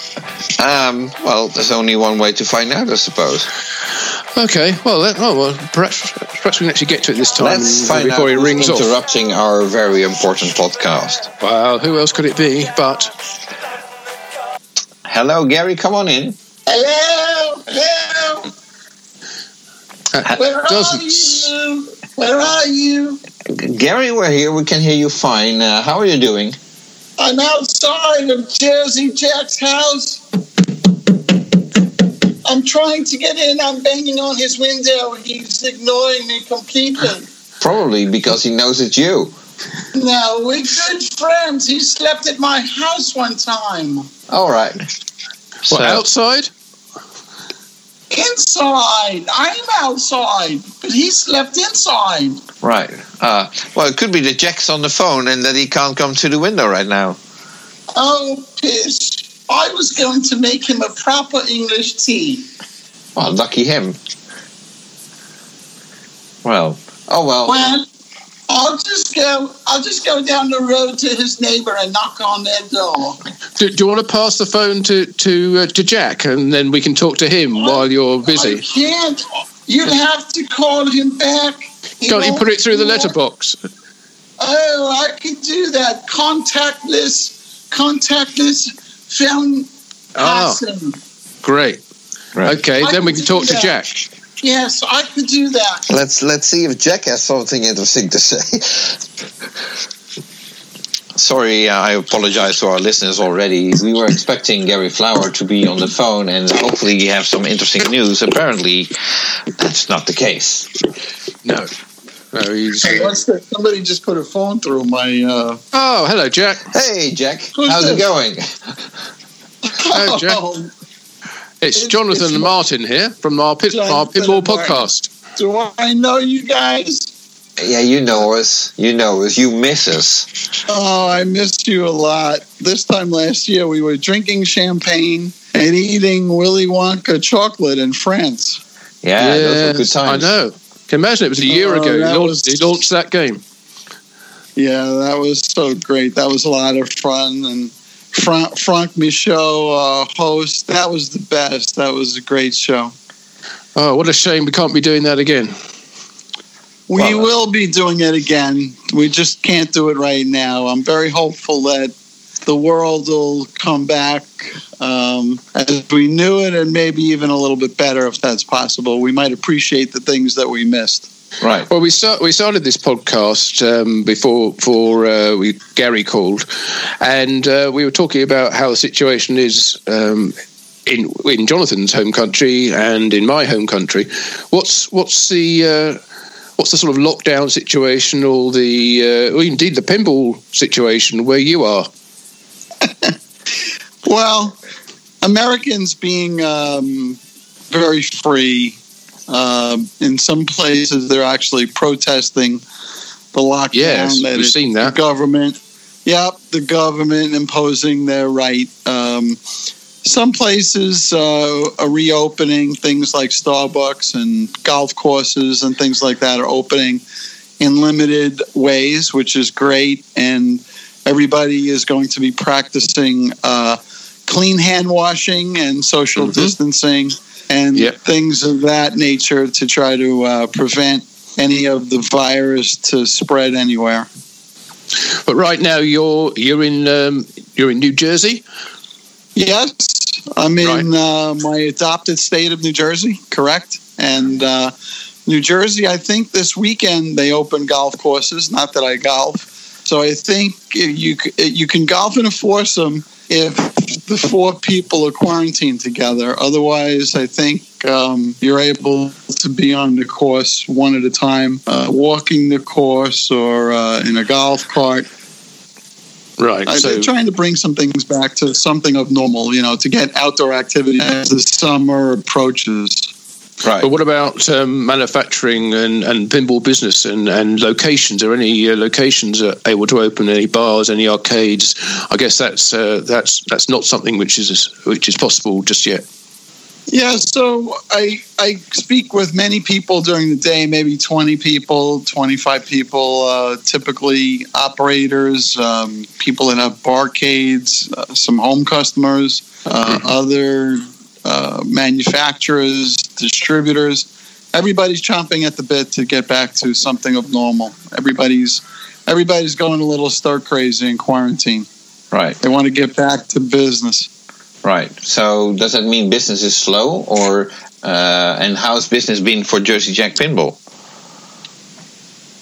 um, well, there's only one way to find out, I suppose. Okay, well, let, oh well, perhaps perhaps we can actually get to it this time Let's find before out he who's rings off. interrupting our very important podcast. Well, who else could it be? But Hello, Gary. Come on in. Hello, hello. uh, Where are doesn't you? Where are you? Gary, we're here. We can hear you fine. Uh, how are you doing? I'm outside of Jersey Jack's house. I'm trying to get in. I'm banging on his window. He's ignoring me completely. Probably because he knows it's you. No, we're good friends. He slept at my house one time. All right. what, So- outside. Inside. I'm outside, but he slept inside. Right. Uh, well, it could be that Jack's on the phone and that he can't come to the window right now. Oh, pish. I was going to make him a proper English tea. Well, lucky him. Well. Oh well. Well, I'll just go. I'll just go down the road to his neighbor and knock on their door. Do, do you want to pass the phone to to uh, to Jack, and then we can talk to him while you're I busy? can't. You'd have to call him back. He Can't you put it through the letterbox? Oh, I could do that. Contactless, contactless phone Ah, passing. great. Right. Okay, I then we can can talk do to. Jack. Yes, I could do that. Let's let's see if Jack has something interesting to say. Sorry, uh, I apologize to our listeners already. We were expecting Gary Flower to be on the phone and hopefully have some interesting news. Apparently, that's not the case. No, no, he's. Hey, what's that? Somebody just put a phone through my. Uh... Oh, hello, Jack. Hey, Jack, Who's how's it going? Hello, [LAUGHS] Jack. Oh, It's It's- Jonathan it's- Martin here from our, pit, our Jonathan Pinball podcast. do I know you guys? Yeah, you know us. You know us. You miss us. Oh, I missed you a lot. This time last year, we were drinking champagne and eating Willy Wonka chocolate in France. Yeah, those were good times. I know. Can you imagine it was a year Oh, ago. He launched, was- he launched that game. Yeah, that was so great. That was a lot of fun. And Frank, Frank Michaud, uh, host, that was the best. That was a great show. Oh, what a shame we can't be doing that again. We Well, will be doing it again. We just can't do it right now. I'm very hopeful that the world will come back um, as we knew it, and maybe even a little bit better if that's possible. We might appreciate the things that we missed. Right. Well, we start. We started this podcast um, before before uh, we Gary called, and uh, we were talking about how the situation is um, in in Jonathan's home country and in my home country. What's what's the uh, what's the sort of lockdown situation, or the uh, or indeed the pinball situation where you are? [LAUGHS] Well, Americans being um, very free Uh, in some places, they're actually protesting the lockdown. Yes, that we've seen that. The government, yep, the government imposing their right. Um, some places uh, are reopening things like Starbucks and golf courses and things like that are opening in limited ways, which is great. And everybody is going to be practicing uh, clean hand washing and social Mhm. distancing and Yep. things of that nature to try to uh, prevent any of the virus to spread anywhere. But right now, you're you're in um, you're in New Jersey. Yes, I'm in uh, my adopted state of New Jersey, correct? And uh, New Jersey, I think this weekend they open golf courses. Not that I golf, so I think you you can golf in a foursome if the four people are quarantined together. Otherwise, I think um, you're able to be on the course one at a time, uh, walking the course or uh, in a golf cart. Right. Uh, so they're trying to bring some things back to something of normal, you know, to get outdoor activity as the summer approaches. Right. But what about um, manufacturing and, and pinball business and, and locations? Are any uh, locations able to open? Any bars? Any arcades? I guess that's uh, that's that's not something which is which is possible just yet. Yeah, so I I speak with many people during the day, maybe twenty people, twenty five people, uh, typically operators, um, people that have barcades, uh, some home customers, uh, other uh, manufacturers, distributors. Everybody's chomping at the bit to get back to something of normal. Everybody's everybody's going a little stir crazy in quarantine. Right. They want to get back to business. Right. So does that mean business is slow, or uh, and how's business been for Jersey Jack Pinball?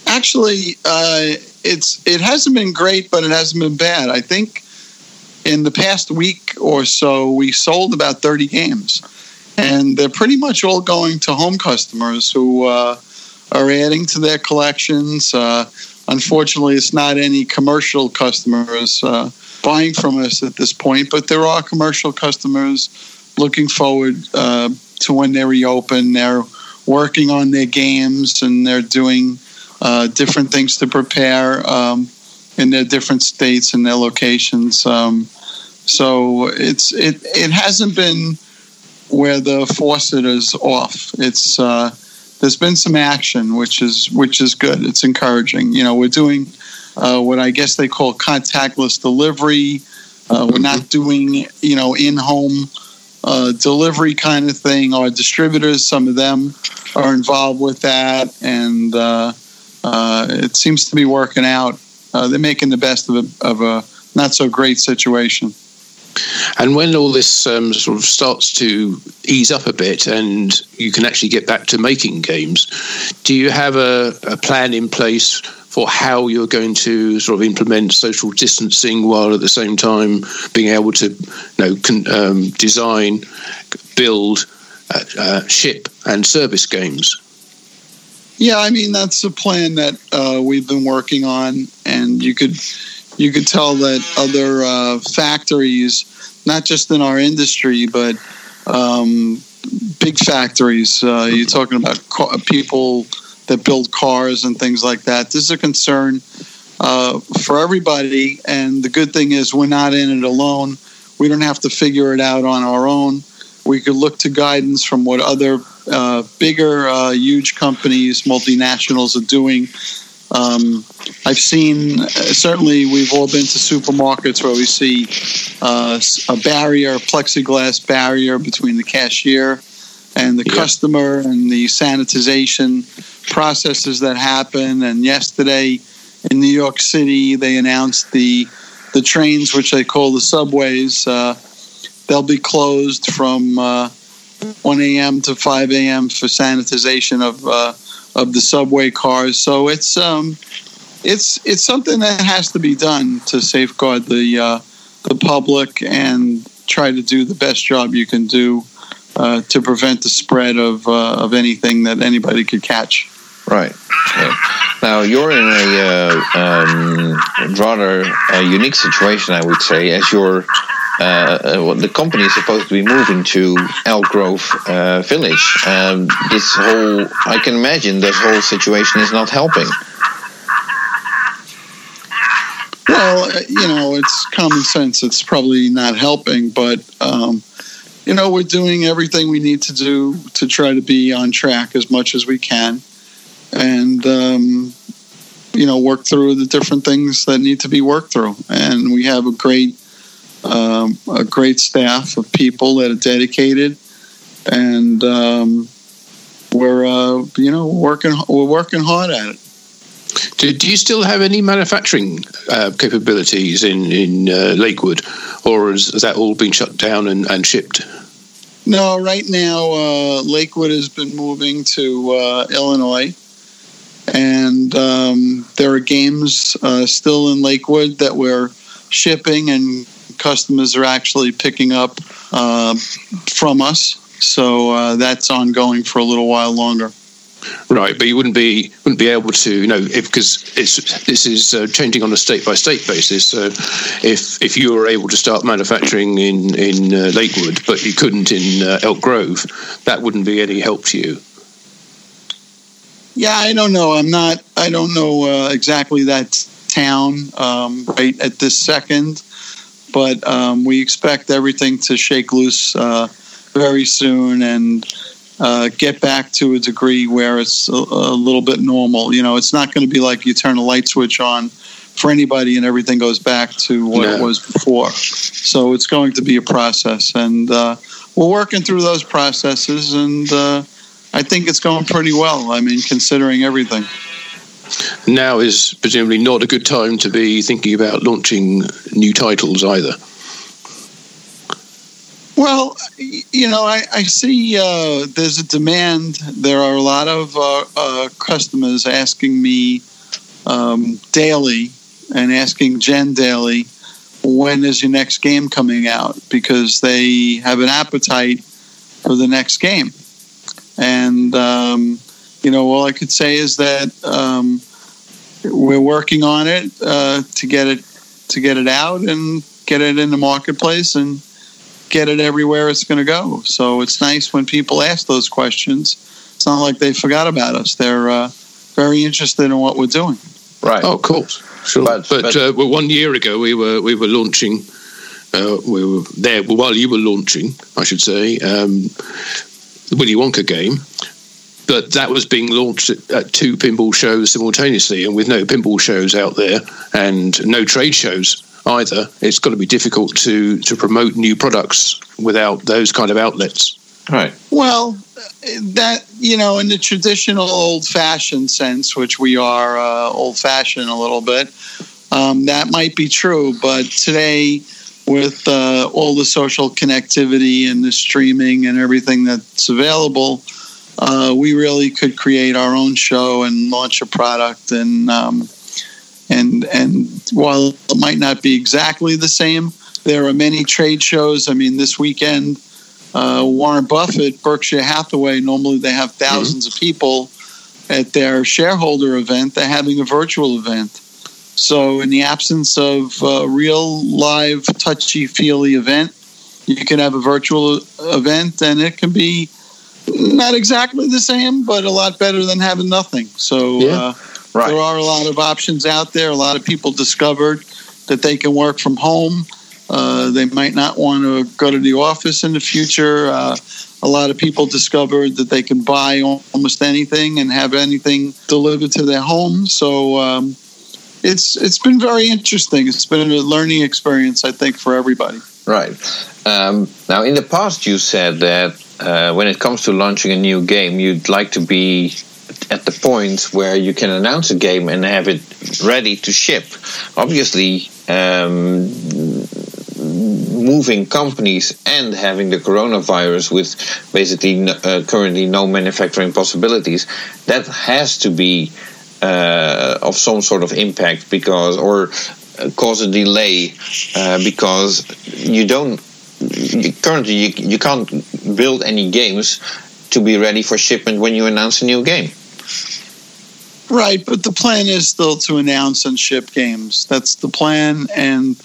Actually, uh, it's it hasn't been great, but it hasn't been bad. I think in the past week or so, we sold about thirty games, and they're pretty much all going to home customers who uh, are adding to their collections. Uh, unfortunately, it's not any commercial customers uh, buying from us at this point, but there are commercial customers looking forward uh, to when they reopen. They're working on their games and they're doing uh, different things to prepare um, in their different states and their locations. Um, so it's it it hasn't been where the faucet is off. It's uh, there's been some action, which is which is good. It's encouraging. You know, we're doing uh, what I guess they call contactless delivery. Uh, we're not doing you know in home uh, delivery kind of thing. Our distributors, some of them are involved with that, and uh, uh, it seems to be working out. Uh, they're making the best of a, of a not so great situation. And when all this um, sort of starts to ease up a bit and you can actually get back to making games, do you have a, a plan in place for how you're going to sort of implement social distancing while at the same time being able to you know, con, um, design, build, uh, uh, ship, and service games? Yeah, I mean that's a plan that uh, we've been working on, and you could you could tell that other uh, factories, not just in our industry, but um, big factories. Uh, you're talking about people that build cars and things like that. This is a concern uh, for everybody, and the good thing is we're not in it alone. We don't have to figure it out on our own. We could look to guidance from what other uh, bigger, uh, huge companies, multinationals are doing. Um, I've seen, uh, certainly, we've all been to supermarkets where we see uh, a barrier, a plexiglass barrier between the cashier and the Yeah. customer and the sanitization processes that happen. And yesterday in New York City, they announced the the trains, which they call the subways, uh, they'll be closed from uh, 1 a.m. to 5 a.m. for sanitization of uh, of the subway cars. So it's um, it's it's something that has to be done to safeguard the uh, the public and try to do the best job you can do uh, to prevent the spread of uh, of anything that anybody could catch. Right. Now you're in a uh, um, rather uh, unique situation, I would say, as you're uh, uh, the company is supposed to be moving to Elk Grove uh, Village. Um, this whole, I can imagine, this whole situation is not helping. Well, uh, you know, it's common sense. It's probably not helping, but um, you know, we're doing everything we need to do to try to be on track as much as we can, and um, you know, work through the different things that need to be worked through. And we have a great, um, a great staff of people that are dedicated, and um, we're uh, you know working we're working hard at it. Do, do you still have any manufacturing uh, capabilities in in uh, Lakewood, or has, has, that all been shut down and, and shipped? No, right now uh, Lakewood has been moving to uh, Illinois, and um, there are games uh, still in Lakewood that we're shipping, and customers are actually picking up uh, from us. So that's ongoing for a little while longer. Right, but you wouldn't be wouldn't be able to, you know, because it's this is uh, changing on a state by state basis. So, if if you were able to start manufacturing in in uh, Lakewood, but you couldn't in uh, Elk Grove, that wouldn't be any help to you. Yeah, I don't know. I'm not. I don't know uh, exactly that town um, right at this second, but um, we expect everything to shake loose uh, very soon and uh, get back to a degree where it's a, a, little bit normal. You know, it's not going to be like you turn a light switch on for anybody and everything goes back to what no. it was before. So it's going to be a process, and uh, we're working through those processes, and uh, I think it's going pretty well. I mean, considering everything. Now is presumably not a good time to be thinking about launching new titles either. Well, you know, I, I see uh, there's a demand. There are a lot of uh, uh, customers asking me um, daily and asking Jen daily, when is your next game coming out? Because they have an appetite for the next game. And, um, you know, all I could say is that um, we're working on it uh, to get it to get it out and get it in the marketplace and get it everywhere it's going to go. So it's nice when people ask those questions. It's not like they forgot about us. They're uh, very interested in what we're doing. Right. Oh, cool. Sure. But, but, but uh, well, one year ago, we were we were launching. Uh, we were there while you were launching, I should say, um, the Willy Wonka game. But that was being launched at, at two pinball shows simultaneously, and with no pinball shows out there and no trade shows either. It's got to be difficult to to promote new products without those kind of outlets. Right. Well, that you know, in the traditional old-fashioned sense, which we are uh, old-fashioned a little bit, um, that might be true. But today, with uh, all the social connectivity and the streaming and everything that's available, uh, we really could create our own show and launch a product and. Um, and and while it might not be exactly the same, there are many trade shows. I mean, this weekend, uh, Warren Buffett, Berkshire Hathaway, normally they have 1000s mm-hmm. of people at their shareholder event. They're having a virtual event. So, in the absence of a real live, touchy feely event, you can have a virtual event, and it can be not exactly the same, but a lot better than having nothing. So. Yeah. Uh, Right. There are a lot of options out there. A lot of people discovered that they can work from home. Uh, they might not want to go to the office in the future. Uh, a lot of people discovered that they can buy almost anything and have anything delivered to their home. So um, it's it's been very interesting. It's been a learning experience, I think, for everybody. Right. Um, now, in the past, you said that uh, when it comes to launching a new game, you'd like to be at the point where you can announce a game and have it ready to ship. Obviously, um, moving companies and having the coronavirus with basically uh, currently no manufacturing possibilities, that has to be uh, of some sort of impact because or cause a delay uh, because you don't you, currently you, you can't build any games to be ready for shipment when you announce a new game. Right, but the plan is still to announce and ship games. That's the plan, and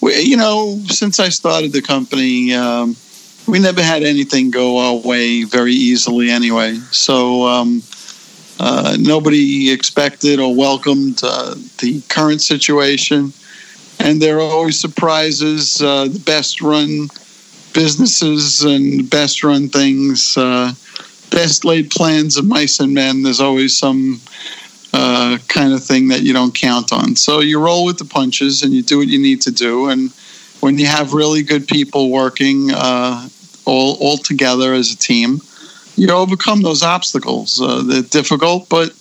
we, you know, since I started the company, um, we never had anything go our way very easily anyway. So um, uh, nobody expected or welcomed uh, the current situation. And there are always surprises. Uh, the best run businesses and best run things, uh, best laid plans of mice and men, there's always some uh, kind of thing that you don't count on. So you roll with the punches and you do what you need to do. And when you have really good people working uh, all all together as a team, you overcome those obstacles. Uh, they're difficult, but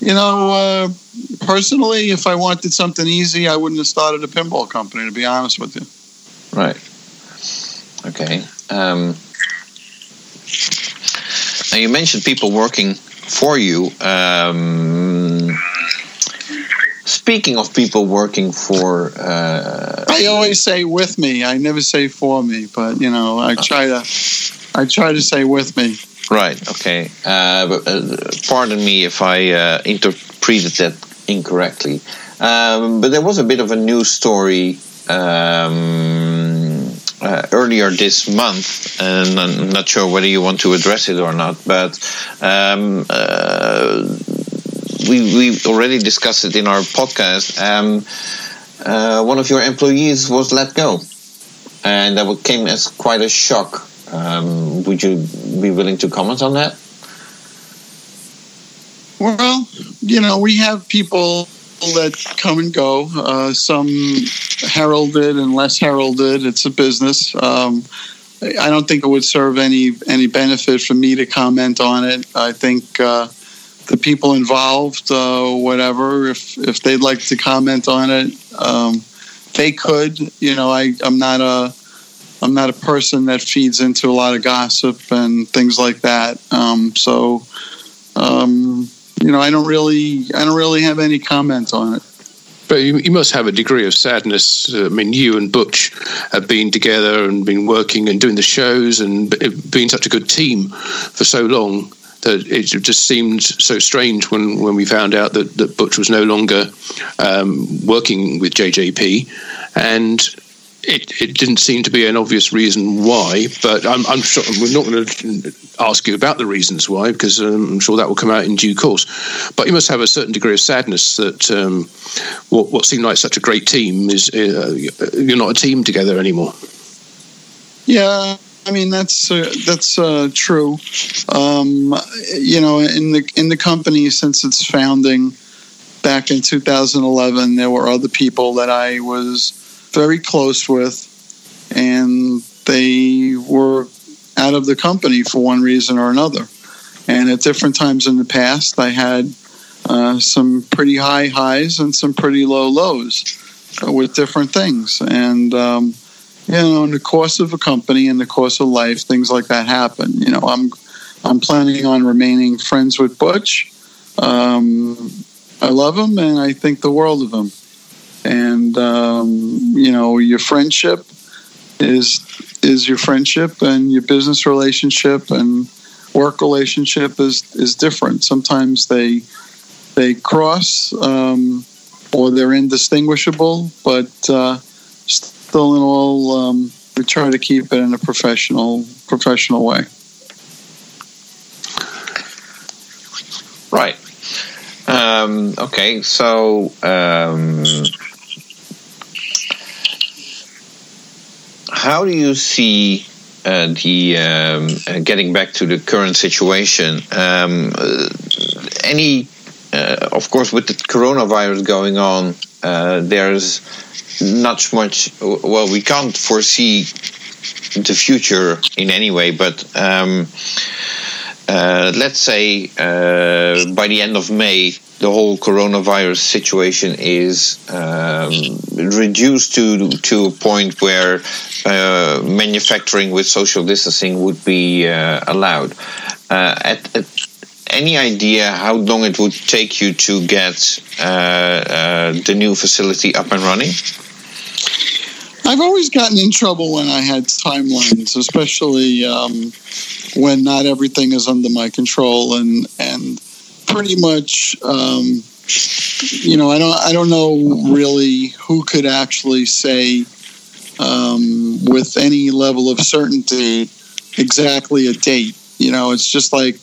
you know, uh, personally, if I wanted something easy, I wouldn't have started a pinball company. To be honest with you. Right. Okay. Um, now you mentioned people working for you. Um, speaking of people working for, uh, I always say with me. I never say for me, but you know, I try to. I try to say with me. Right. Okay. Uh, uh, pardon me if I uh, interpreted that incorrectly. Um, but there was a bit of a news story um, uh, earlier this month, and I'm not sure whether you want to address it or not. But um, uh, we we already discussed it in our podcast. Um, uh, one of your employees was let go, and that came as quite a shock. Um, would you be willing to comment on that? Well, you know, we have people that come and go. Uh, some heralded and less heralded. It's a business. Um, I don't think it would serve any any benefit for me to comment on it. I think uh, the people involved, uh, whatever, if if they'd like to comment on it, um, they could. You know, I I'm not a I'm not a person that feeds into a lot of gossip and things like that. Um, so, um, you know, I don't really, I don't really have any comments on it. But you, you must have a degree of sadness. I mean, you and Butch have been together and been working and doing the shows and being such a good team for so long that it just seemed so strange when, when we found out that, that Butch was no longer um, working with JJP. And it, it didn't seem to be an obvious reason why, but I'm, I'm sure we're not going to ask you about the reasons why because um, I'm sure that will come out in due course. But you must have a certain degree of sadness that um, what, what seemed like such a great team is uh, you're not a team together anymore. Yeah, I mean that's uh, that's uh, true. Um, you know, in the in the company since its founding back in 2011, there were other people that I was very close with, and they were out of the company for one reason or another. And at different times in the past, I had uh, some pretty high highs and some pretty low lows uh, with different things. And, um, you know, in the course of a company, in the course of life, things like that happen. You know, I'm, I'm planning on remaining friends with Butch. Um, I love him and I think the world of him and um, you know your friendship is is your friendship and your business relationship and work relationship is is different. Sometimes they they cross um, or they're indistinguishable but uh, still in all um, we try to keep it in a professional professional way. Right um, okay so um, how do you see uh, the um, uh, getting back to the current situation? Um, uh, any, uh, of course, with the coronavirus going on, uh, there's not much. Well, we can't foresee the future in any way, but. Um, uh, let's say by the end of May, the whole coronavirus situation is um, reduced to to a point where uh, manufacturing with social distancing would be uh, allowed. Uh, at, at, any idea how long it would take you to get uh, uh, the new facility up and running? I've always gotten in trouble when I had timelines, especially um, when not everything is under my control and and pretty much, um, you know, I don't, I don't know really who could actually say um, with any level of certainty exactly a date. You know, it's just like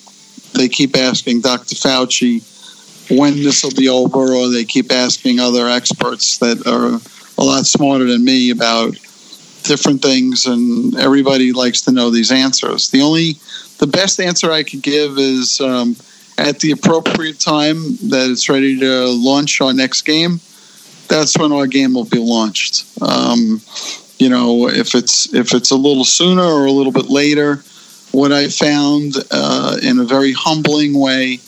they keep asking Dr. Fauci when this will be over, or they keep asking other experts that are a lot smarter than me about different things, and everybody likes to know these answers. The only, the best answer I could give is um, at the appropriate time that it's ready to launch our next game. That's when our game will be launched. Um, you know, if it's if it's a little sooner or a little bit later, what I found uh, in a very humbling way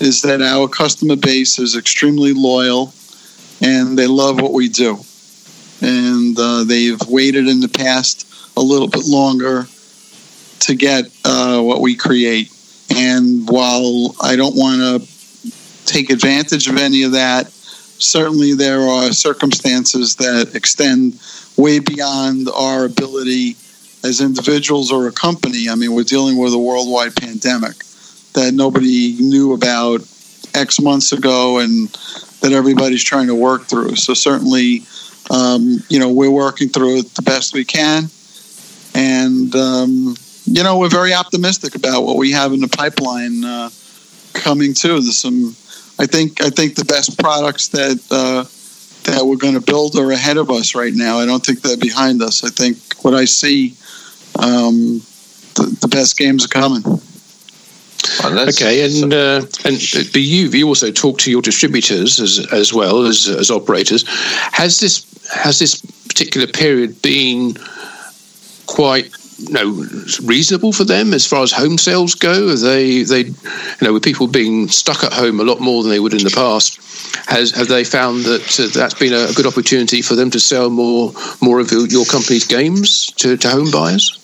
is that our customer base is extremely loyal and they love what we do. And uh, they've waited in the past a little bit longer to get uh, what we create. And while I don't want to take advantage of any of that, certainly there are circumstances that extend way beyond our ability as individuals or a company. I mean, we're dealing with a worldwide pandemic that nobody knew about X months ago and that everybody's trying to work through. So, certainly, um, you know, we're working through it the best we can. And, um, you know, we're very optimistic about what we have in the pipeline uh, coming too. There's some, I think, I think the best products that uh, that we're going to build are ahead of us right now. I don't think they're behind us. I think what I see, um, the, the best games are coming. Well, okay, and uh, and but you you also talk to your distributors as as well as as operators. Has this has this particular period been quite you know reasonable for them as far as home sales go? They they you know with people being stuck at home a lot more than they would in the past, has have they found that uh, that's been a good opportunity for them to sell more more of your company's games to, to home buyers?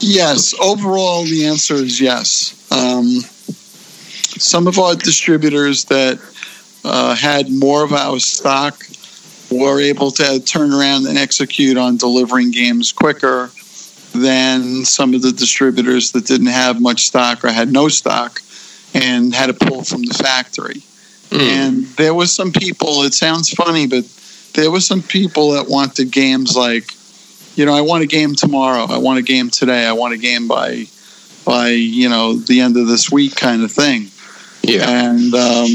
Yes, overall the answer is yes. Um, some of our distributors that uh, had more of our stock were able to turn around and execute on delivering games quicker than some of the distributors that didn't have much stock or had no stock and had to pull from the factory. Mm. And there was some people, it sounds funny, but there was some people that wanted games like, you know, I want a game tomorrow. I want a game today. I want a game by by you know the end of this week kind of thing. Yeah, and um,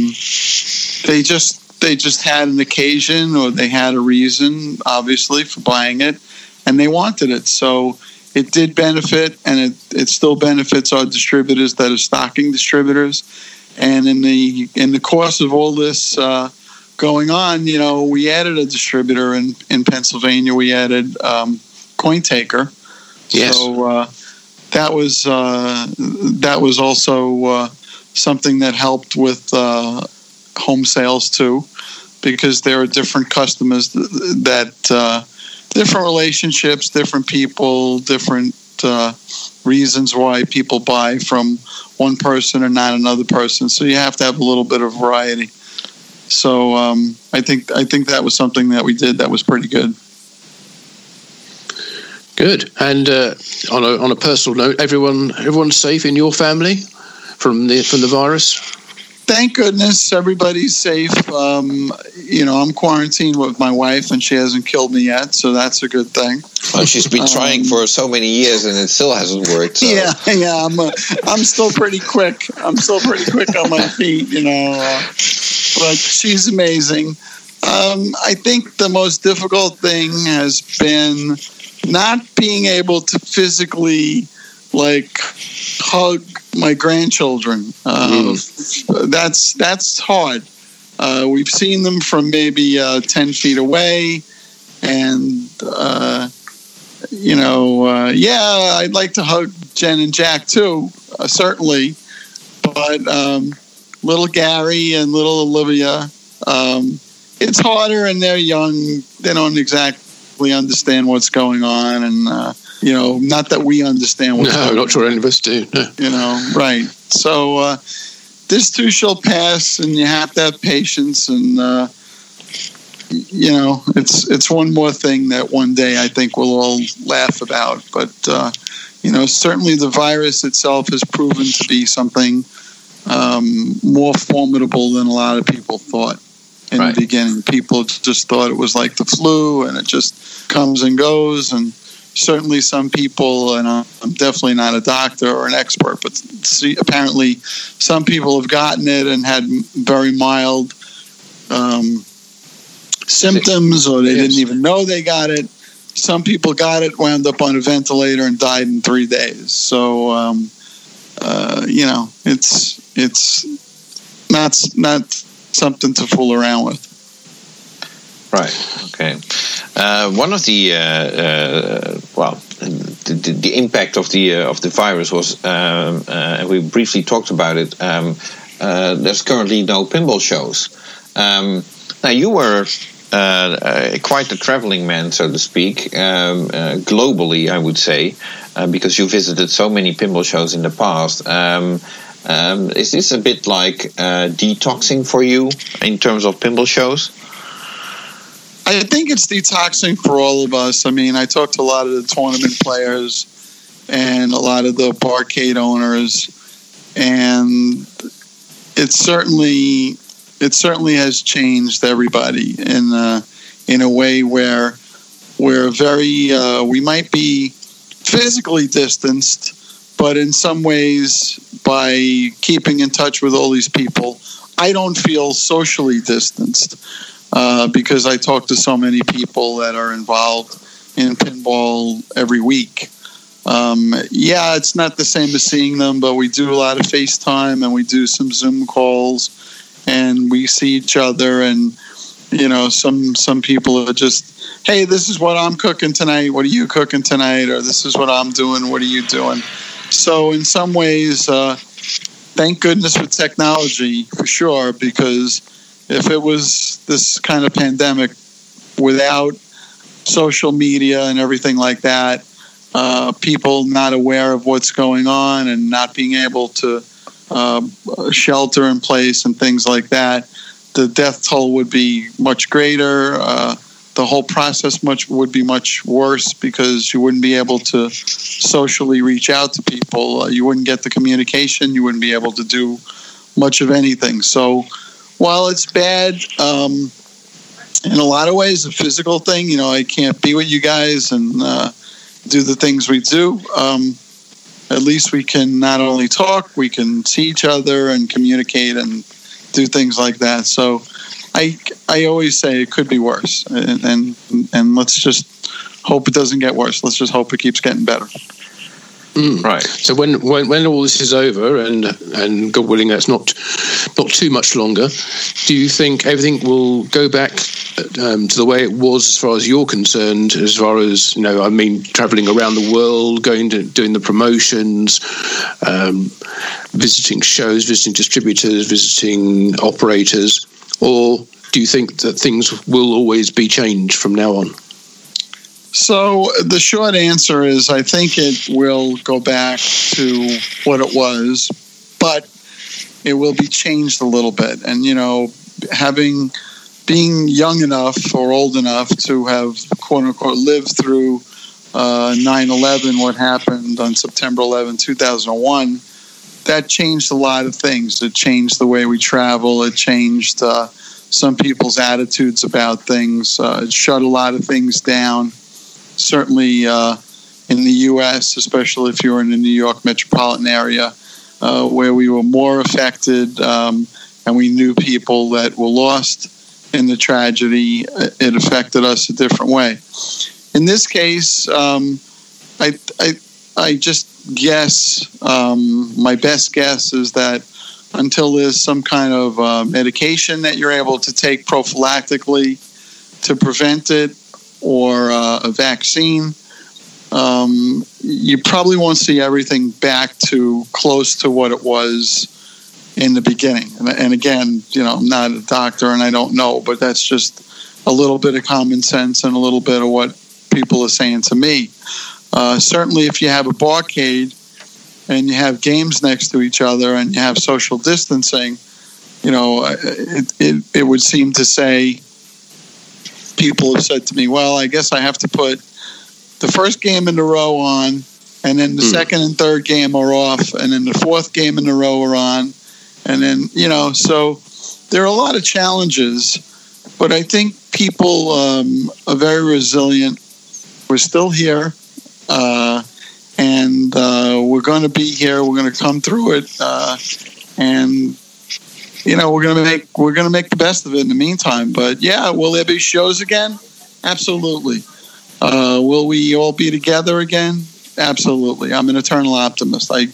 they just they just had an occasion or they had a reason, obviously, for buying it, and they wanted it. So it did benefit, and it it still benefits our distributors that are stocking distributors. And in the in the course of all this. Uh, going on, you know, we added a distributor in, in Pennsylvania. We added um, CoinTaker. Yes. So uh, that was uh, that was also uh, something that helped with uh, home sales too, because there are different customers that uh, different relationships, different people, different uh, reasons why people buy from one person or not another person. So you have to have a little bit of variety. So um, I think I think that was something that we did that was pretty good. Good. And uh, on a on a personal note, everyone everyone's safe in your family from the from the virus. Thank goodness everybody's safe. Um, you know, I'm quarantined with my wife, and she hasn't killed me yet, so that's a good thing. Well, she's been trying um, for so many years, and it still hasn't worked. So. Yeah, yeah, I'm a, I'm still pretty quick. I'm still pretty quick on my feet, you know. Uh, but she's amazing. Um, I think the most difficult thing has been not being able to physically like hug my grandchildren. Uh, mm. That's that's hard. Uh, we've seen them from maybe uh, ten feet away, and uh, you know, uh, yeah, I'd like to hug Jen and Jack too, uh, certainly. But um, little Gary and little Olivia, um, it's harder, and they're young. They don't exactly exactly understand what's going on, and uh, you know, not that we understand. What's no, not sure any of us do. No. You know, right? So uh, this too shall pass, and you have to have patience, and uh, you know, it's it's one more thing that one day I think we'll all laugh about, but. Uh, you know, certainly the virus itself has proven to be something um, more formidable than a lot of people thought. in right. the beginning. People just thought it was like the flu and it just comes and goes. And certainly some people, and I'm definitely not a doctor or an expert, but see, apparently some people have gotten it and had very mild um, symptoms or they yes. didn't even know they got it. Some people got it, wound up on a ventilator, and died in three days. So, um, uh, you know, it's it's not not something to fool around with. Right. Okay. Uh, one of the uh, uh, well, the, the, impact of the uh, of the virus was, um, uh, and we briefly talked about it. Um, uh, there's currently no pinball shows. Um, now you were quite a traveling man, so to speak, um, globally, I would say, because you visited so many pinball shows in the past. Um, um, is this a bit like uh, detoxing for you in terms of pinball shows? I think it's detoxing for all of us. I mean, I talked to a lot of the tournament players and a lot of the barcade owners, and it certainly it certainly has changed everybody in a, in a way where we're very uh, we might be physically distanced but in some ways, by keeping in touch with all these people, I don't feel socially distanced uh, because I talk to so many people that are involved in pinball every week. Um, yeah, it's not the same as seeing them, but we do a lot of FaceTime and we do some Zoom calls and we see each other and you know some some people are just hey this is what i'm cooking tonight. What are you cooking tonight? or this is what i'm doing. What are you doing? So, in some ways, uh, thank goodness for technology for sure, because if it was this kind of pandemic without social media and everything like that, uh, people not aware of what's going on and not being able to uh, shelter in place and things like that, the death toll would be much greater. Uh, the whole process much would be much worse because you wouldn't be able to socially reach out to people. Uh, you wouldn't get the communication. You wouldn't be able to do much of anything. So while it's bad, um, in a lot of ways, a physical thing, you know, I can't be with you guys and uh, do the things we do. Um, at least we can not only talk, we can see each other and communicate and do things like that. So I I always say it could be worse, and, and and let's just hope it doesn't get worse. Let's just hope it keeps getting better. Mm. Right. So when, when when all this is over, and and God willing, that's not not too much longer. Do you think everything will go back um, to the way it was, as far as you're concerned? As far as you know, I mean, traveling around the world, going to doing the promotions, um, visiting shows, visiting distributors, visiting operators or do you think that things will always be changed from now on? So the short answer is I think it will go back to what it was, but it will be changed a little bit. And you know, having being young enough or old enough to have quote unquote lived through uh, 9/11, what happened on September 11, 2001 that changed a lot of things. It changed the way we travel. It changed uh, some people's attitudes about things. Uh, it shut a lot of things down. Certainly uh, in the U.S., especially if you're in the New York metropolitan area, uh, where we were more affected um, and we knew people that were lost in the tragedy, it affected us a different way. In this case, um, I, I, I just guess, um, my best guess is that until there's some kind of uh, medication that you're able to take prophylactically to prevent it or uh, a vaccine, um, you probably won't see everything back to close to what it was in the beginning. And, and again, you know, I'm not a doctor and I don't know, but that's just a little bit of common sense and a little bit of what people are saying to me. Uh, certainly, if you have a barcade and you have games next to each other and you have social distancing, you know, it, it, it would seem to say people have said to me, well, I guess I have to put the first game in a row on, and then the mm. second and third game are off, and then the fourth game in a row are on. And then, you know, so there are a lot of challenges but I think people um, are very resilient. We're still here, uh, and uh, we're going to be here. We're going to come through it, uh, and you know we're to make we're to make the best of it in the meantime. But yeah, will there be shows again? Absolutely. Uh, will we all be together again? Absolutely. I'm an eternal optimist. I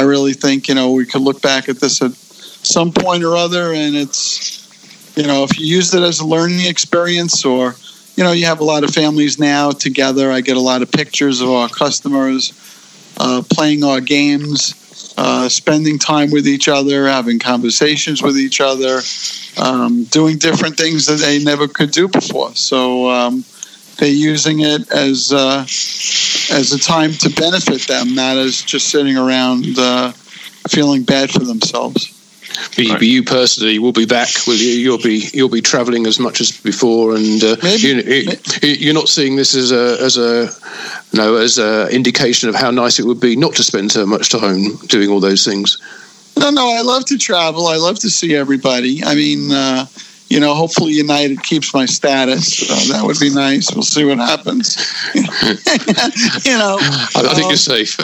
I really think you know we could look back at this at some point or other, and it's you know if you use it as a learning experience or you know you have a lot of families now together. I get a lot of pictures of our customers uh, playing our games. Uh, spending time with each other, having conversations with each other, um, doing different things that they never could do before. So um, they're using it as uh, as a time to benefit them, not as just sitting around uh, feeling bad for themselves. But, right. you personally will be back. Will you? You'll be you'll be travelling as much as before, and uh, you, you're not seeing this as a as a no as a indication of how nice it would be not to spend so much time doing all those things. No, no, I love to travel. I love to see everybody. I mean, uh, you know, hopefully United keeps my status. Uh, that would be nice. We'll see what happens. [LAUGHS] you know, I, I think um, you're safe.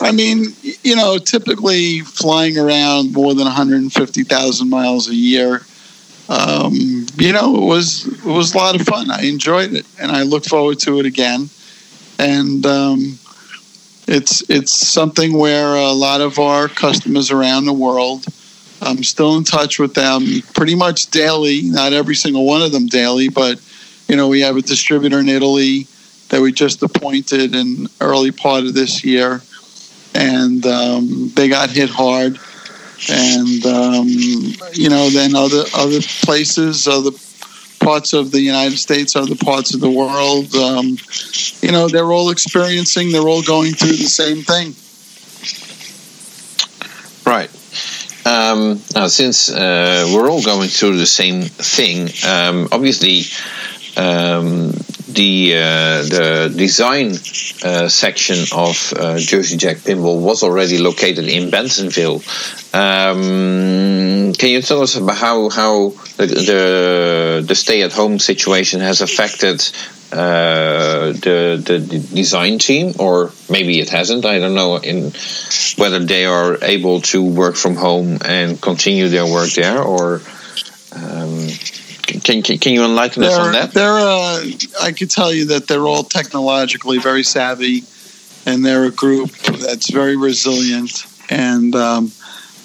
I mean, you know, typically flying around more than 150,000 miles a year. Um, you know, it was it was a lot of fun. I enjoyed it, and I look forward to it again. And um, it's it's something where a lot of our customers around the world I'm still in touch with them pretty much daily, not every single one of them daily, but you know, we have a distributor in Italy that we just appointed in early part of this year, and um, they got hit hard. And um, you know, then other other places, other parts of the United States, other parts of the world, um, you know, they're all experiencing, they're all going through the same thing. Right. Um, now, since uh, we're all going through the same thing, um, obviously um, the uh, the design uh, section of uh, Jersey Jack Pinball was already located in Bensenville. Um, can you tell us about how how the the, the stay at home situation has affected uh, the the design team, or maybe it hasn't. I don't know in whether they are able to work from home and continue their work there, or um, can, can, can you enlighten they're, us on that? They're uh, I could tell you that they're all technologically very savvy, and they're a group that's very resilient, and um,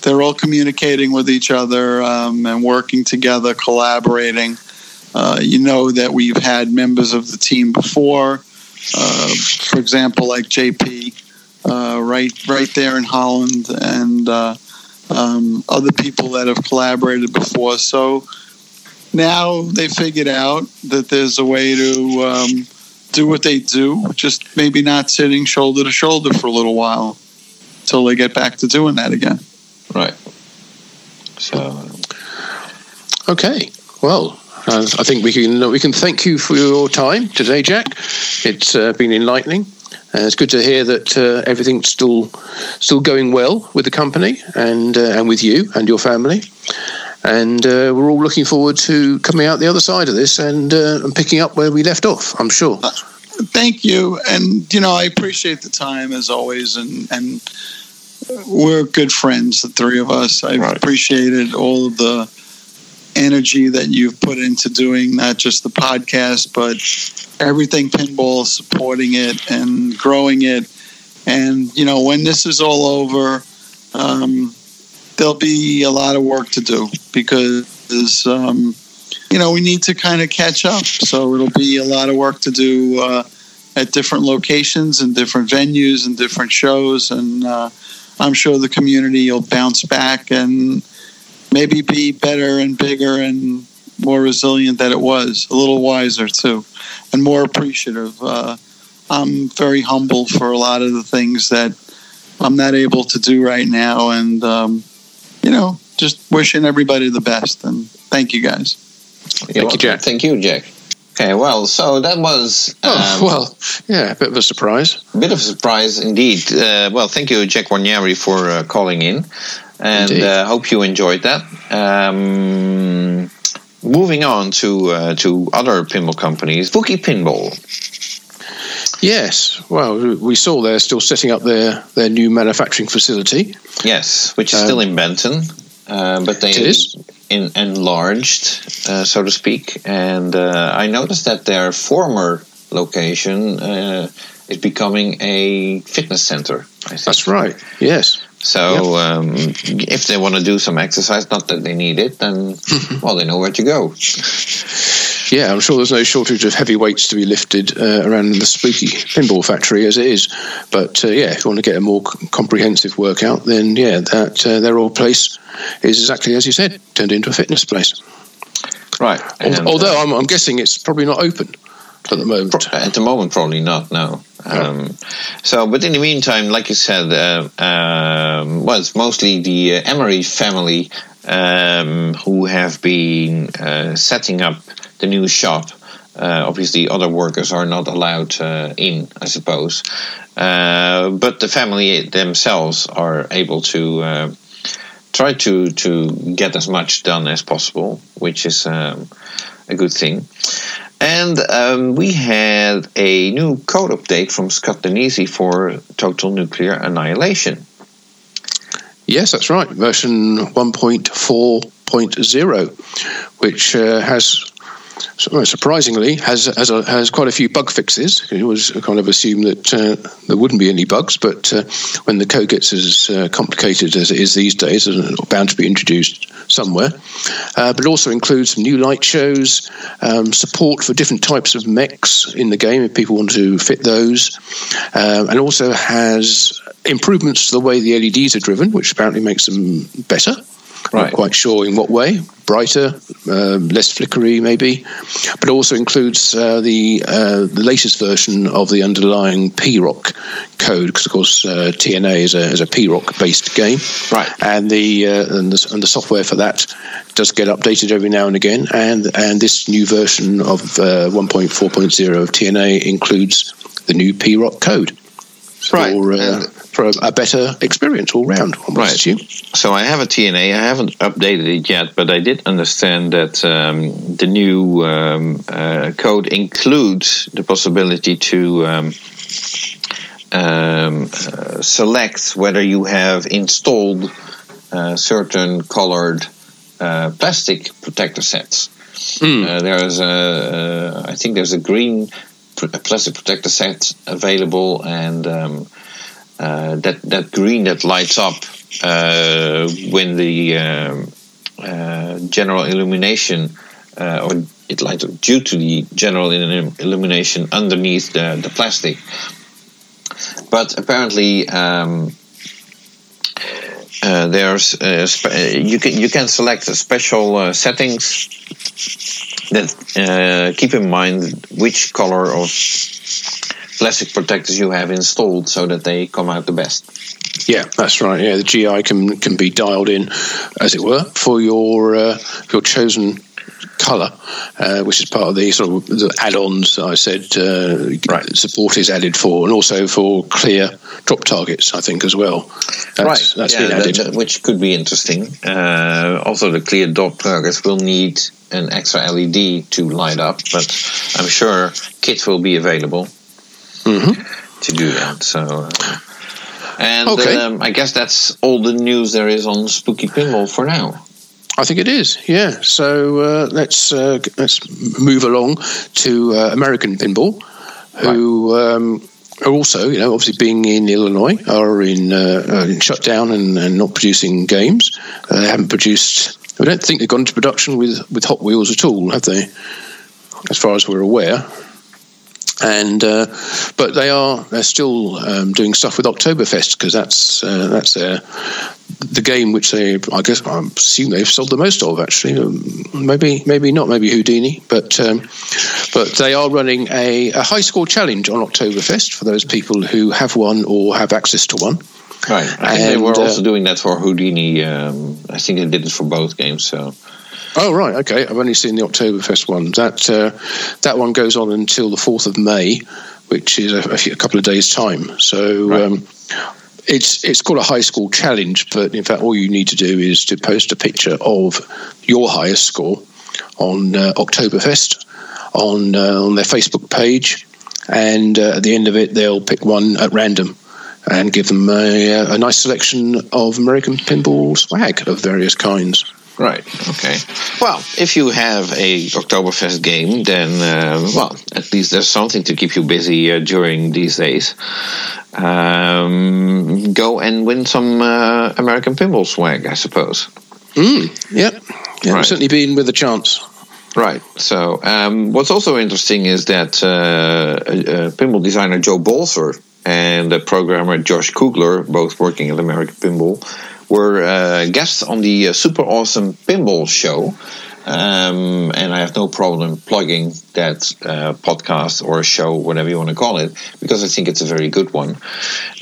they're all communicating with each other um, and working together, collaborating. Uh, you know that we've had members of the team before. Uh, for example, like JP, uh, right right there in Holland, and uh, um, other people that have collaborated before. So now they figured out that there's a way to um, do what they do, just maybe not sitting shoulder to shoulder for a little while until they get back to doing that again. Right. So. Okay. Well, uh, I think we can we can thank you for your time today, Jack. It's uh, been enlightening. Uh, it's good to hear that uh, everything's still still going well with the company and uh, and with you and your family. And uh, we're all looking forward to coming out the other side of this and and picking up where we left off. I'm sure. thank you, and you know I appreciate the time as always, and and we're good friends, the three of us. I've right. appreciated all of the energy that you've put into doing not just the podcast, but everything pinball, supporting it and growing it. And, you know, when this is all over, um, there'll be a lot of work to do because, um, you know, we need to kind of catch up. So it'll be a lot of work to do uh, at different locations and different venues and different shows. And uh, I'm sure the community will bounce back and maybe be better and bigger and more resilient than it was, a little wiser too, and more appreciative. Uh, I'm very humble for a lot of the things that I'm not able to do right now, and um, you know, just wishing everybody the best. And thank you guys. Thank you, Jack. Thank you, Jack. Okay, well, so that was. Oh, um, oh, well, yeah, a bit of a surprise. A bit of a surprise indeed. Uh, well, thank you, Jack Guarnieri, for uh, calling in and uh, hope you enjoyed that. Um, moving on to uh, to other pinball companies, Spooky Pinball. Yes, well, we saw they're still setting up their, their new manufacturing facility. Yes, which is um, still in Benton, uh, but they in, enlarged, uh, so to speak. And uh, I noticed that their former location uh, is becoming a fitness center. That's right. Yes. So yep. um, if they want to do some exercise, not that they need it, then well, they know where to go. Yeah, I'm sure there's no shortage of heavy weights to be lifted uh, around the spooky pinball factory as it is. But uh, yeah, if you want to get a more comprehensive workout, then yeah, that uh, their old place is exactly as you said, turned into a fitness place. Right. And, Although uh, I'm, I'm guessing it's probably not open at the moment. At the moment, probably not. No. Um, so, but in the meantime, like you said, uh, um, well, it's mostly the uh, Emery family um, who have been uh, setting up the new shop. Uh, obviously, other workers are not allowed uh, in, I suppose. Uh, but the family themselves are able to try to to get as much done as possible, which is um, a good thing. And um, we had a new code update from Scott Danesi for Total Nuclear Annihilation. Yes, that's right. Version 1.4.0, which uh, has surprisingly, has has, a, has quite a few bug fixes. It was kind of assumed that uh, there wouldn't be any bugs, but uh, when the code gets as uh, complicated as it is these days, it's bound to be introduced somewhere. Uh, but also includes some new light shows, um, support for different types of mechs in the game if people want to fit those, um, and also has improvements to the way the LEDs are driven, which apparently makes them better. Right. Not quite sure in what way. Brighter, uh, less flickery, maybe, but also includes uh, the uh, the latest version of the underlying P-ROC code, because of course uh, TNA is a is a P-ROC based game, right? And the, uh, and the and the software for that does get updated every now and again, and and this new version of 1.4.0 of TNA includes the new P-ROC code right. for, uh, for a, a, better experience all round. Right. So I have a TNA. I haven't updated it yet, but I did understand that um, the new um, uh, code includes the possibility to um, um uh, select whether you have installed uh, certain colored uh, plastic protector sets. Mm. there's a, I think there's a green plastic protector set available, and um, uh, that that green that lights up uh, when the um, uh, general illumination uh, or it lights up due to the general illumination underneath the, the plastic. But apparently. Um, uh, there's uh, you can you can select special settings that uh, keep in mind which color of plastic protectors you have installed so that they come out the best. Yeah, that's right. Yeah, the GI can can be dialed in, as it were, for your uh, your chosen color, uh, which is part of the sort of the add-ons I said uh, right. support is added for, and also for clear drop targets, I think as well. That's, right, that's yeah, been added, that, which could be interesting. Uh, also, the clear drop targets will need an extra LED to light up, but I'm sure kits will be available mm-hmm. to do that. So. Uh, and okay. um, I guess that's all the news there is on Spooky Pinball for now. I think it is, yeah. So uh, let's uh, let's move along to uh, American Pinball, who right. um, are also, you know, obviously being in Illinois, are in, uh, in shutdown and, and, not producing games. Uh, they haven't produced. I don't think they've gone into production with with Hot Wheels at all, have they? As far as we're aware and uh, but they are they're still um, doing stuff with Oktoberfest because that's uh, that's their the game which they I guess I assume they've sold the most of actually um, maybe maybe not maybe Houdini but um, but they are running a, a, high score challenge on Oktoberfest for those people who have one or have access to one. Right, think and, they were also uh, doing that for Houdini. Um, I think they did it for both games. So Oh right, okay. I've only seen the Oktoberfest one. That uh, that one goes on until the fourth of May, which is a, a couple of days' time. So right. um, it's it's called a high school challenge, but in fact, all you need to do is to post a picture of your highest score on uh, Oktoberfest on uh, on their Facebook page, and uh, at the end of it, they'll pick one at random and give them a, a nice selection of American pinball swag of various kinds. Right. Okay. Well, if you have a Oktoberfest game, then uh, well, at least there's something to keep you busy uh, during these days. Um, go and win some uh, American pinball swag, I suppose. Mm, yep. Yeah, right. certainly been with a chance. Right. So, um, what's also interesting is that uh, uh, pinball designer Joe Balcer and the programmer Josh Kugler, both working at American Pinball, were uh, guests on the uh, Super Awesome Pinball Show. Um, and I have no problem plugging that uh, podcast or show, whatever you want to call it, because I think it's a very good one.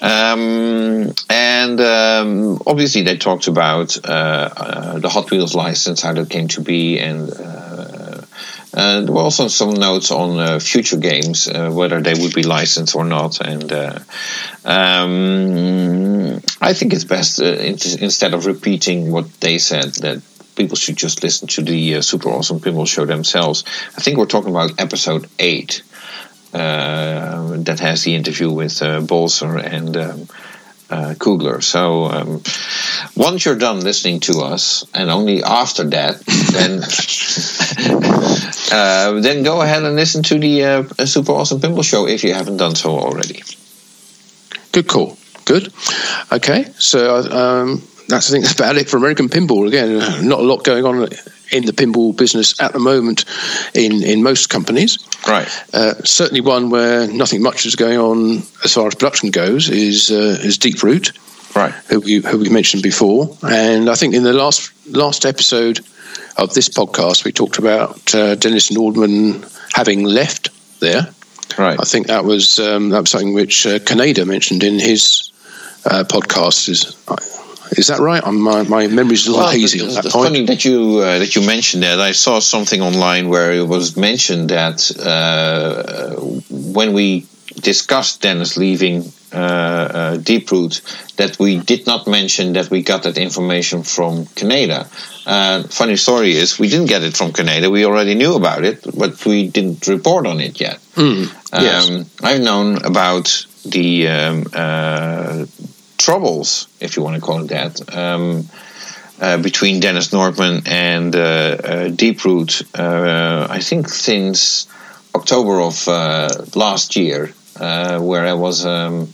Um, and um, obviously, they talked about uh, uh, the Hot Wheels license, how that came to be, and uh, uh, there were also some notes on uh, future games, uh, whether they would be licensed or not. And uh, um, I think it's best uh, instead of repeating what they said that people should just listen to the uh, Super Awesome Pinball Show themselves. I think we're talking about episode eight. that has the interview with uh, Balcer and um, uh, Kugler. So um, once you're done listening to us, and only after that, then [LAUGHS] uh, then go ahead and listen to the uh, Super Awesome Pinball Show if you haven't done so already. Good call. Good. Okay, so um, that's I think that's about it for American pinball. Again, not a lot going on in the pinball business at the moment in, in most companies. Right. Uh, certainly, one where nothing much is going on as far as production goes is uh, is Deep Root. Right. Who we, who we mentioned before, and I think in the last last episode of this podcast we talked about uh, Dennis Nordman having left there. Right. I think that was um, that was something which uh, Kaneda mentioned in his uh, podcast. Is is that right? my my memory's a little well, hazy on that it's point. funny that you uh, that you mentioned that. I saw something online where it was mentioned that uh, when we discussed Dennis leaving uh, uh, Deeproot, that we did not mention that we got that information from Kaneda. Uh, funny story is we didn't get it from Kaneda. We already knew about it, but we didn't report on it yet. Mm, yes. Um, I've known about the um, uh, troubles, if you want to call it that, um, uh, between Dennis Nordman and uh, uh, Deeproot. Uh, I think since October of uh, last year, uh, where I was. Um,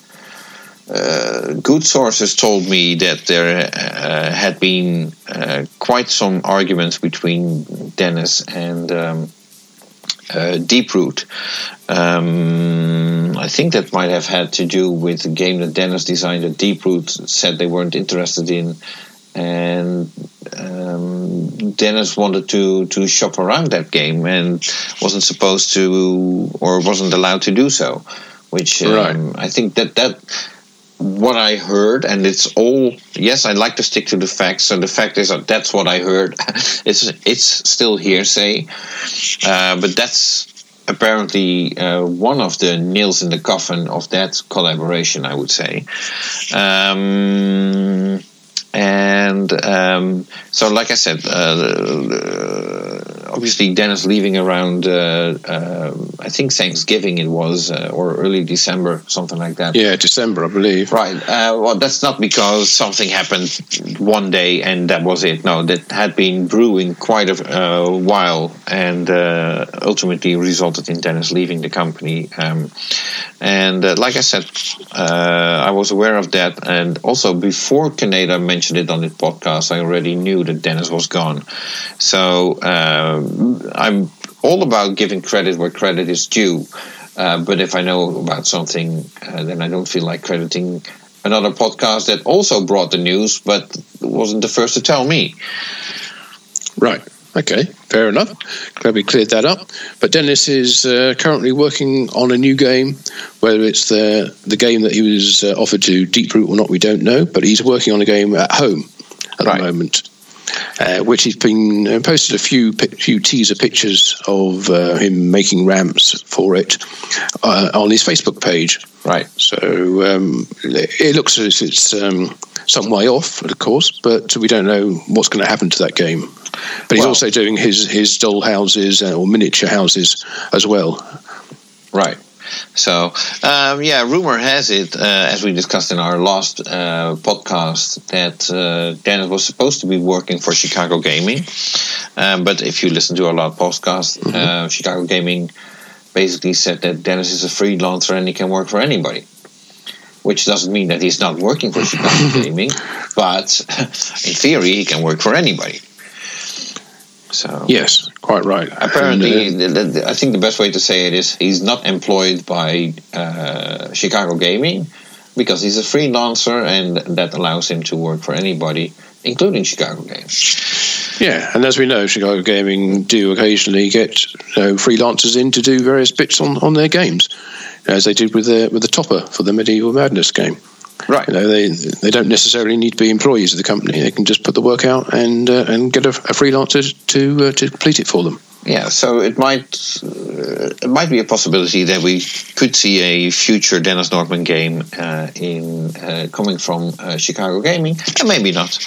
good sources told me that there had been quite some arguments between Dennis and um, Deeproot. Um, I think that might have had to do with the game that Dennis designed that Deeproot said they weren't interested in. And um, Dennis wanted to, to shop around that game and wasn't supposed to or wasn't allowed to do so. Which um, right. I think that that what I heard, and it's all yes. I like to stick to the facts, and the fact is that that's what I heard. [LAUGHS] it's it's still hearsay, uh, but that's apparently uh, one of the nails in the coffin of that collaboration. I would say. Um, and um, so, like I said, uh, obviously Dennis leaving around, uh, uh, I think Thanksgiving it was, uh, or early December, something like that. Yeah, December, I believe. Right. Uh, well, that's not because something happened one day and that was it. No, that had been brewing quite a uh, while and uh, ultimately resulted in Dennis leaving the company. Um, and like I said, I was aware of that. And also before Kaneda mentioned it on the podcast, I already knew that Dennis was gone. So, I'm all about giving credit where credit is due. Uh, but if I know about something, uh, then I don't feel like crediting another podcast that also brought the news, but wasn't the first to tell me. Right. Okay. Fair enough. Glad we cleared that up. But Dennis is uh, currently working on a new game. Whether it's the the game that he was uh, offered to Deeproot or not, we don't know. But he's working on a game at home at right. the moment uh, which he's been uh, posted a few few teaser pictures of uh, him making ramps for it uh, on his Facebook page. Right. So um, it looks as if it's um, some way off, of course, but we don't know what's going to happen to that game But he's Well- also doing his his doll houses uh, or miniature houses as well. Right. So, um, yeah, rumor has it, uh, as we discussed in our last uh, podcast, that uh, Dennis was supposed to be working for Chicago Gaming. Um, but if you listen to our last podcast, uh, Chicago Gaming basically said that Dennis is a freelancer and he can work for anybody. Which doesn't mean that he's not working for Chicago [LAUGHS] Gaming, but [LAUGHS] in theory, he can work for anybody. So Yes, quite right. Apparently, And, uh, the, the, I think the best way to say it is he's not employed by uh, Chicago Gaming because he's a freelancer and that allows him to work for anybody, including Chicago Games. yeah, and as we know, Chicago Gaming do occasionally get you know, freelancers in to do various bits on, on their games, as they did with the with the topper for the Medieval Madness game. Right. You know, they they don't necessarily need to be employees of the company. They can just put the work out and uh, and get a, a freelancer to uh, to complete it for them. Yeah, so it might uh, it might be a possibility that we could see a future Dennis Nordman game uh, in uh, coming from uh, Chicago Gaming, and maybe not.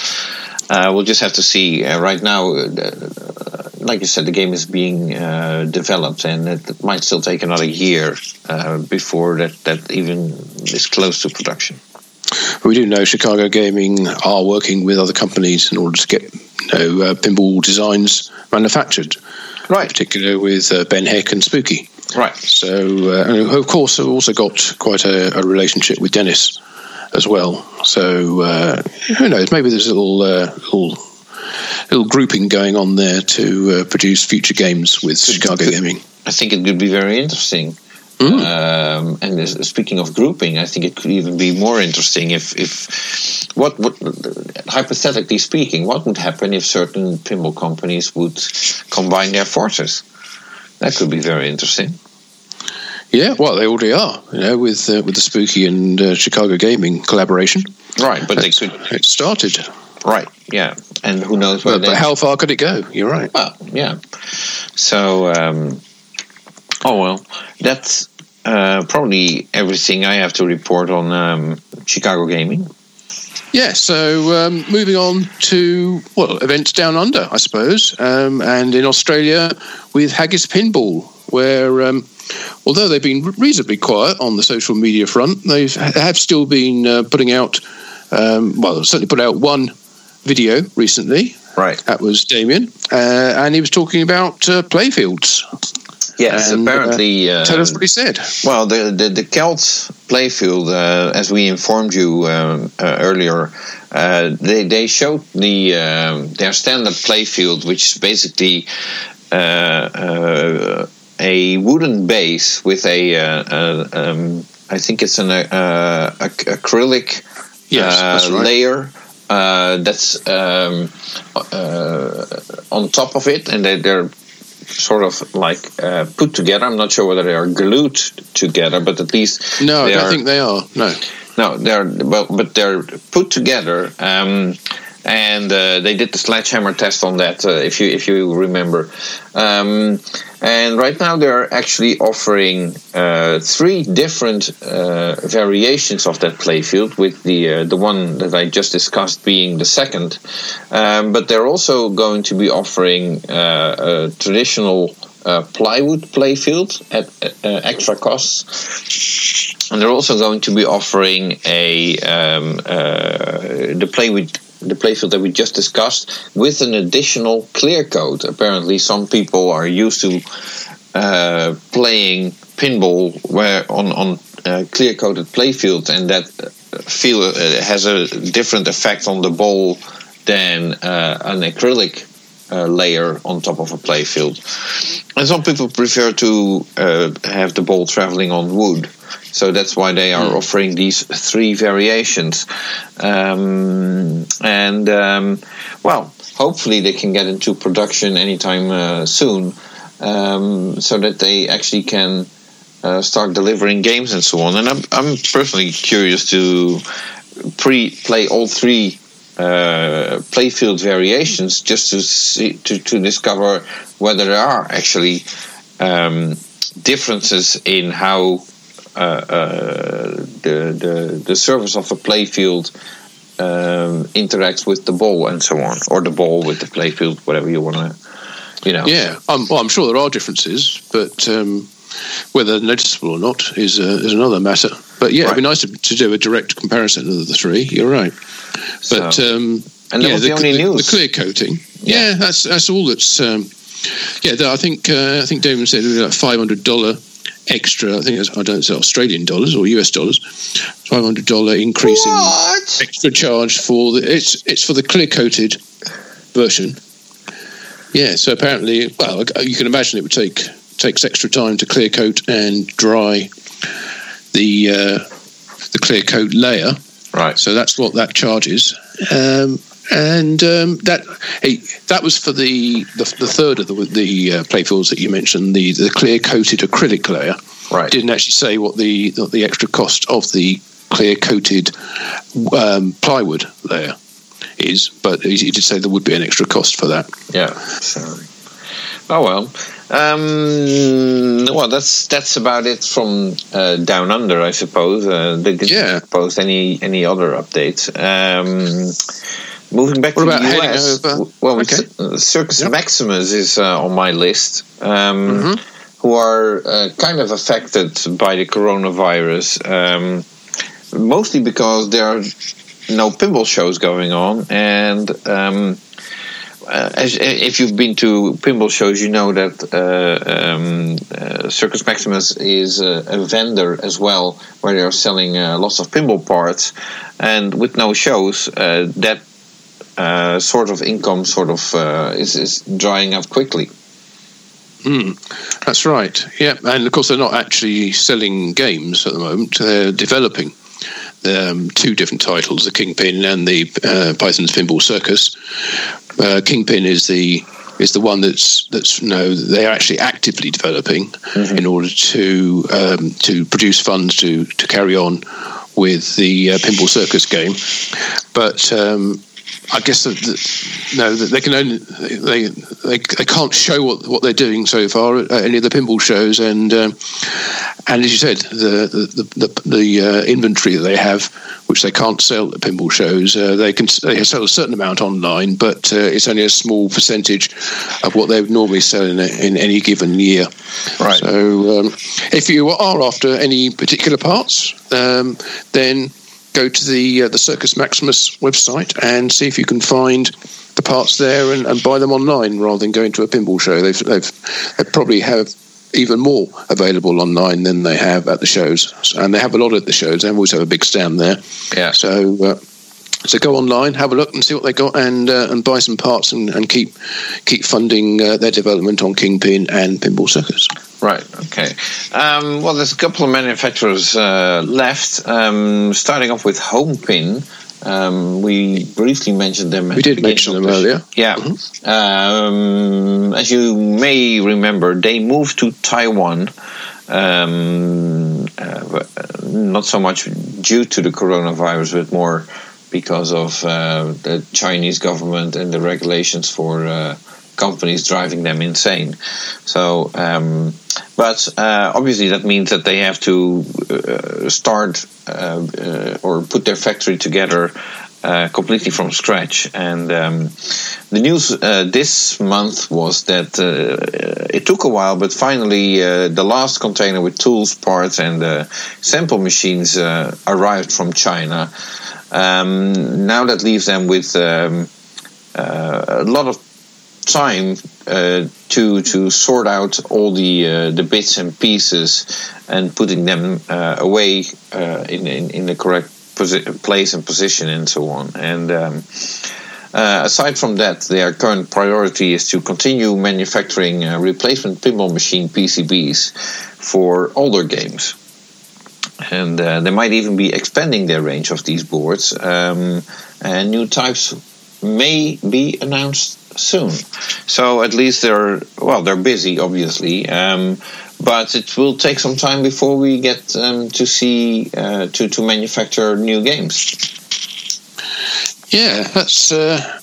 Uh, we'll just have to see. Uh, right now, uh, like you said, the game is being uh, developed, and it might still take another year uh, before that that even is close to production. We do know Chicago Gaming are working with other companies in order to get you know, uh, pinball designs manufactured, Right, particularly with uh, Ben Heck and Spooky. right. So, uh, and of course, I've also got quite a, a relationship with Dennis as well. So, uh, who knows? Maybe there's a little, uh, little, little grouping going on there to uh, produce future games with Chicago could- Gaming. I think it could be very interesting. Mm. Um, and speaking of grouping, I think it could even be more interesting if, if what would hypothetically speaking, what would happen if certain pinball companies would combine their forces? That could be very interesting. Yeah, well, they already are, you know, with uh, with the Spooky and uh, Chicago Gaming collaboration. Right, but they could. It started, Right, yeah, and who knows where but, but how far could it go? You're right. Well, yeah. So, um, oh well, that's uh, probably everything I have to report on um, Chicago Gaming. Yeah, so um, moving on to, well, events down under, I suppose, um, and in Australia with Haggis Pinball, where um, although they've been reasonably quiet on the social media front, they have still been uh, putting out, um, well, certainly put out one video recently. Right. That was Damien, uh, and he was talking about uh, playfields. Yes, And, uh, apparently. Uh, Tell us what he said. well, the the, the Celts playfield, uh, as we informed you um, uh, earlier, uh, they they showed the um, their standard playfield, which is basically uh, uh, a wooden base with a, uh, uh, um, I think it's an uh, ac- acrylic Yes, uh, right. layer uh, that's um, uh, on top of it, and they, they're sort of like uh, put together. I'm not sure whether they are glued together, but at least No, I don't are, think they are. No. no, they're well, but they're put together. Um, and uh, they did the sledgehammer test on that, uh, if you if you remember. Um, and right now they're actually offering uh, three different uh, variations of that playfield, with the uh, the one that I just discussed being the second. Um, but they're also going to be offering a traditional uh, plywood playfield at uh, extra costs. And they're also going to be offering a um, uh, the play with the playfield that we just discussed with an additional clear coat. Apparently, some people are used to uh, playing pinball where on on uh, clear coated playfield, and that feel uh, has a different effect on the ball than uh, an acrylic uh, layer on top of a playfield. And some people prefer to uh, have the ball traveling on wood. So that's why they are offering these three variations. Um, and, um, well, hopefully they can get into production anytime uh, soon um, so that they actually can uh, start delivering games and so on. And I'm, I'm personally curious to pre play all three uh, playfield variations just to see to, to discover whether there are actually um, differences in how uh, uh, the, the the surface of a playfield um, interacts with the ball and so on, or the ball with the playfield, whatever you want to, you know. Yeah, um, well, I'm sure there are differences, but um, whether noticeable or not is uh, is another matter. But yeah, right. it'd be nice to, to, do a direct comparison of the three. You're right, but so, um, and that yeah, was the, the only the, news. The clear coating, yeah, yeah that's that's all that's. Um, yeah, I think uh, I think Damon said like five hundred dollar extra. I think I don't say Australian dollars or US dollars. Five hundred dollar increase what? in extra charge for the it's it's for the clear coated version. Yeah, so apparently, well, you can imagine it would take takes extra time to clear coat and dry the uh, the clear coat layer. Right. So that's what that charges. Um, and um, that hey, that was for the, the, the third of the, the uh, playfields that you mentioned, the, the clear coated acrylic layer. Right. Didn't actually say what the what the extra cost of the clear coated um, plywood layer is, but he, he, did say there would be an extra cost for that. Yeah. So, oh well. Um, well, that's that's about it from uh, down under, I suppose. Uh, they didn't yeah. post any any other updates. Um, moving back what to about the US, over? well, okay. Uh, Circus yep. Maximus is uh, on my list. Um, mm-hmm. Who are uh, kind of affected by the coronavirus, um, mostly because there are no pinball shows going on, and um, uh, as, if you've been to pinball shows, you know that uh, um, uh, Circus Maximus is a, a, vendor as well, where they are selling uh, lots of pinball parts. And with no shows, uh, that uh, sort of income sort of is, is drying up quickly. Mm, that's right. Yeah, and of course they're not actually selling games at the moment; they're developing um, two different titles, the Kingpin and the uh, Python's Pinball Circus. Uh, Kingpin is the is the one that's that's you know they are actually actively developing mm-hmm. in order to um, to produce funds to to carry on with the uh, Pinball Circus game, but. Um, I guess that, that, no, that they can only they, they they can't show what, what they're doing so far at any of the pinball shows, and um, and as you said, the the the, the uh, inventory that they have, which they can't sell at pinball shows, uh, they can they sell a certain amount online, but uh, it's only a small percentage of what they would normally sell in, a, in any given year. Right. So um, if you are after any particular parts, um, then go to the uh, the Circus Maximus website and see if you can find the parts there and, and buy them online rather than going to a pinball show. They've, they've they probably have even more available online than they have at the shows, and they have a lot at the shows. They always have a big stand there. Yeah. So. Uh, so go online, have a look, and see what they got, and uh, and buy some parts, and, and keep keep funding uh, their development on Kingpin and Pinball Circus. Right. Okay. Um, well, there's a couple of manufacturers uh, left. Um, starting off with Homepin. Um, we briefly mentioned them. we did mention them earlier. Yeah. Mm-hmm. Um, as you may remember, they moved to Taiwan. Um, uh, not so much due to the coronavirus, but more because of uh, the Chinese government and the regulations for uh, companies driving them insane. So, um, but uh, obviously that means that they have to uh, start uh, uh, or put their factory together. completely from scratch, and um, the news this month was that it took a while, but finally the last container with tools, parts, and sample machines arrived from China. Um, now that leaves them with um, uh, a lot of time uh, to to sort out all the uh, the bits and pieces and putting them uh, away uh, in, in, in the correct posi- place and position and so on. And um, uh, aside from that, their current priority is to continue manufacturing replacement pinball machine PCBs for older games and uh, they might even be expanding their range of these boards. Um, and new types may be announced soon. So at least they're well, they're busy, obviously. Um, but it will take some time before we get um, to see uh, to to manufacture new games. Yeah, that's uh,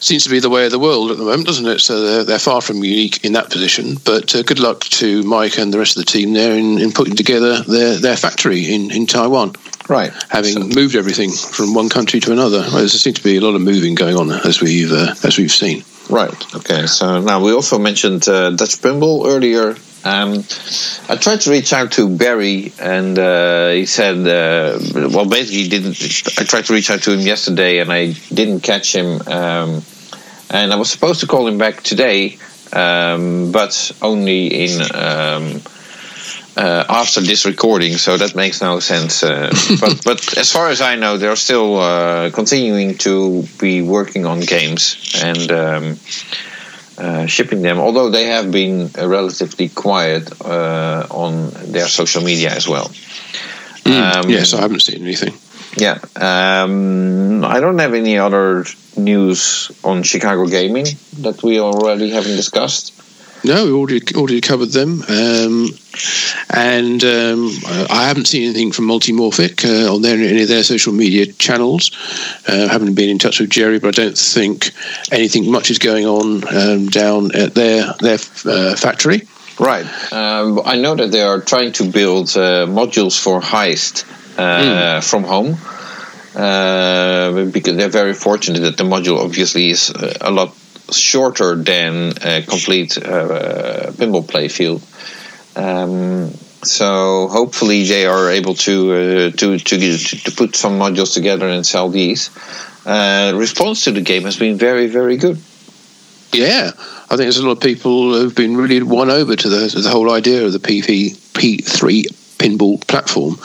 seems to be the way of the world at the moment, doesn't it? So they're, they're far from unique in that position. But uh, good luck to Mike and the rest of the team there in, in putting together their, their factory in, in Taiwan. Right. Having so. moved everything from one country to another, well, there seems to be a lot of moving going on as we've uh, as we've seen. Right. Okay. So now we also mentioned uh, Dutch Pinball earlier. Um, I tried to reach out to Barry, and uh, he said, uh, "Well, basically, didn't." I tried to reach out to him yesterday, and I didn't catch him. Um, and I was supposed to call him back today, um, but only in um, uh, after this recording, so that makes no sense. Uh, [LAUGHS] but but as far as I know, they're still uh, continuing to be working on games and um, uh, shipping them. Although they have been relatively quiet uh, on their social media as well. Mm, um, yes, I haven't seen anything. Yeah, um, I don't have any other news on Chicago gaming that we already haven't discussed. No, we already already covered them, um, and um, I haven't seen anything from Multimorphic uh, on their any of their social media channels. Uh, haven't been in touch with Jerry, but I don't think anything much is going on um, down at their their uh, factory. Right. Um, I know that they are trying to build uh, modules for Heist mm. from home. Uh, because they're very fortunate that the module obviously is a lot shorter than a complete uh, pinball playfield. Um, so hopefully they are able to, uh, to, to to put some modules together and sell these. Uh, response to the game has been very very good. Yeah, I think there's a lot of people who've been really won over to the, the whole idea of the PP P3 pinball platform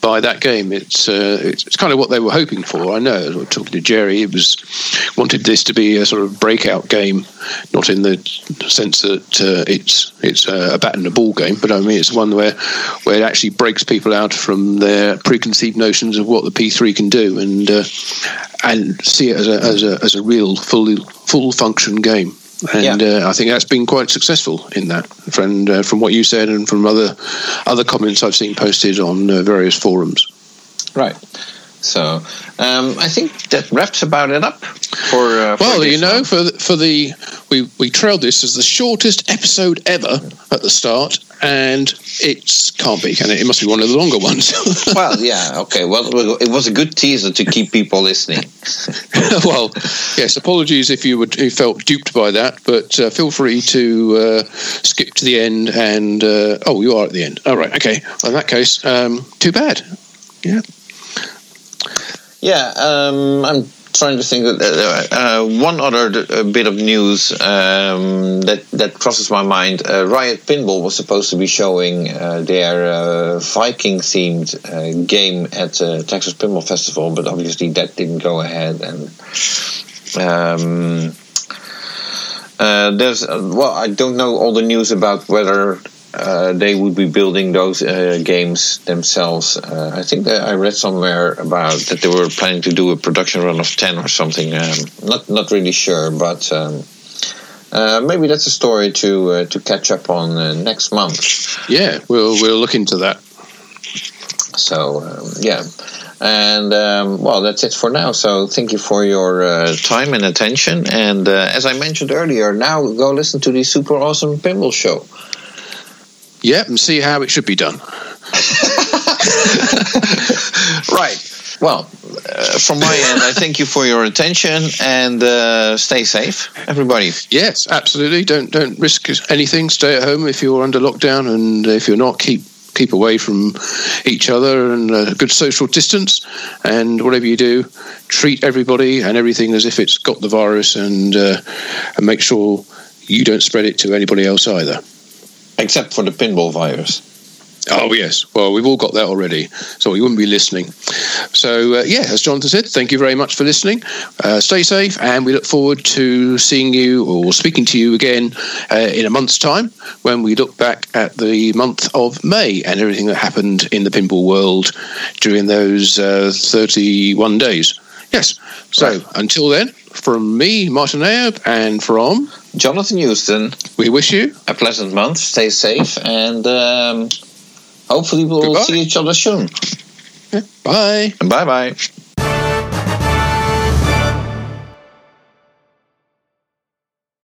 by that game. It's, uh, it's, it's kind of what they were hoping for. I know. Talking to Jerry, it was wanted this to be a sort of breakout game, not in the sense that uh, it's it's a bat and a ball game, but I mean it's one where where it actually breaks people out from their preconceived notions of what the P3 can do and uh, and see it as a as a as a real full full function game and yeah. uh, I think that's been quite successful in that. From uh, from what you said and from other other comments I've seen posted on uh, various forums. Right. So um, I think that wraps about it up for. Uh, for well, you know, for the, for the we we trailed this as the shortest episode ever at the start, and it can't be, can it? It must be one of the longer ones. [LAUGHS] well, yeah, okay. Well, it was a good teaser to keep people listening. [LAUGHS] well, yes. Apologies if you were you felt duped by that, but uh, feel free to uh, skip to the end. And uh, oh, you are at the end. All right. Okay. Well, in that case, um, too bad. Yeah. Yeah, um, I'm trying to think. Uh, uh, one other uh, bit of news um, that that crosses my mind. Uh, Riot Pinball was supposed to be showing uh, their uh, Viking themed game at Texas Pinball Festival, but obviously that didn't go ahead. And um, there's well, I don't know all the news about whether uh, they would be building those uh, games themselves. Uh, I think that I read somewhere about that they were planning to do a production run of ten or something. Um, not not really sure, but um, uh, maybe that's a story to uh, to catch up on uh, next month. Yeah, we'll we'll look into that. So um, yeah. And um, well, that's it for now. So thank you for your time and attention. And as I mentioned earlier, now go listen to the super awesome pinball show. Yep, and see how it should be done. [LAUGHS] right. Well, uh, from my end, I thank you for your attention and uh, stay safe, everybody. Yes, absolutely. Don't don't risk anything. Stay at home if you're under lockdown, and if you're not, keep keep away from each other and a good social distance. And whatever you do, treat everybody and everything as if it's got the virus, and uh, and make sure you don't spread it to anybody else either except for the pinball virus. Oh yes, well we've all got that already, so we wouldn't be listening. So uh, yeah, as Jonathan said, thank you very much for listening. Uh, stay safe, and we look forward to seeing you or speaking to you again uh, in a month's time when we look back at the month of May and everything that happened in the pinball world during those uh, 31 days. Yes. So right. until then, from me, Martin Ayres, and from Jonathan Joosten, we wish you a pleasant month. Stay safe, and um, hopefully we'll Goodbye. see each other soon. Bye. Bye bye.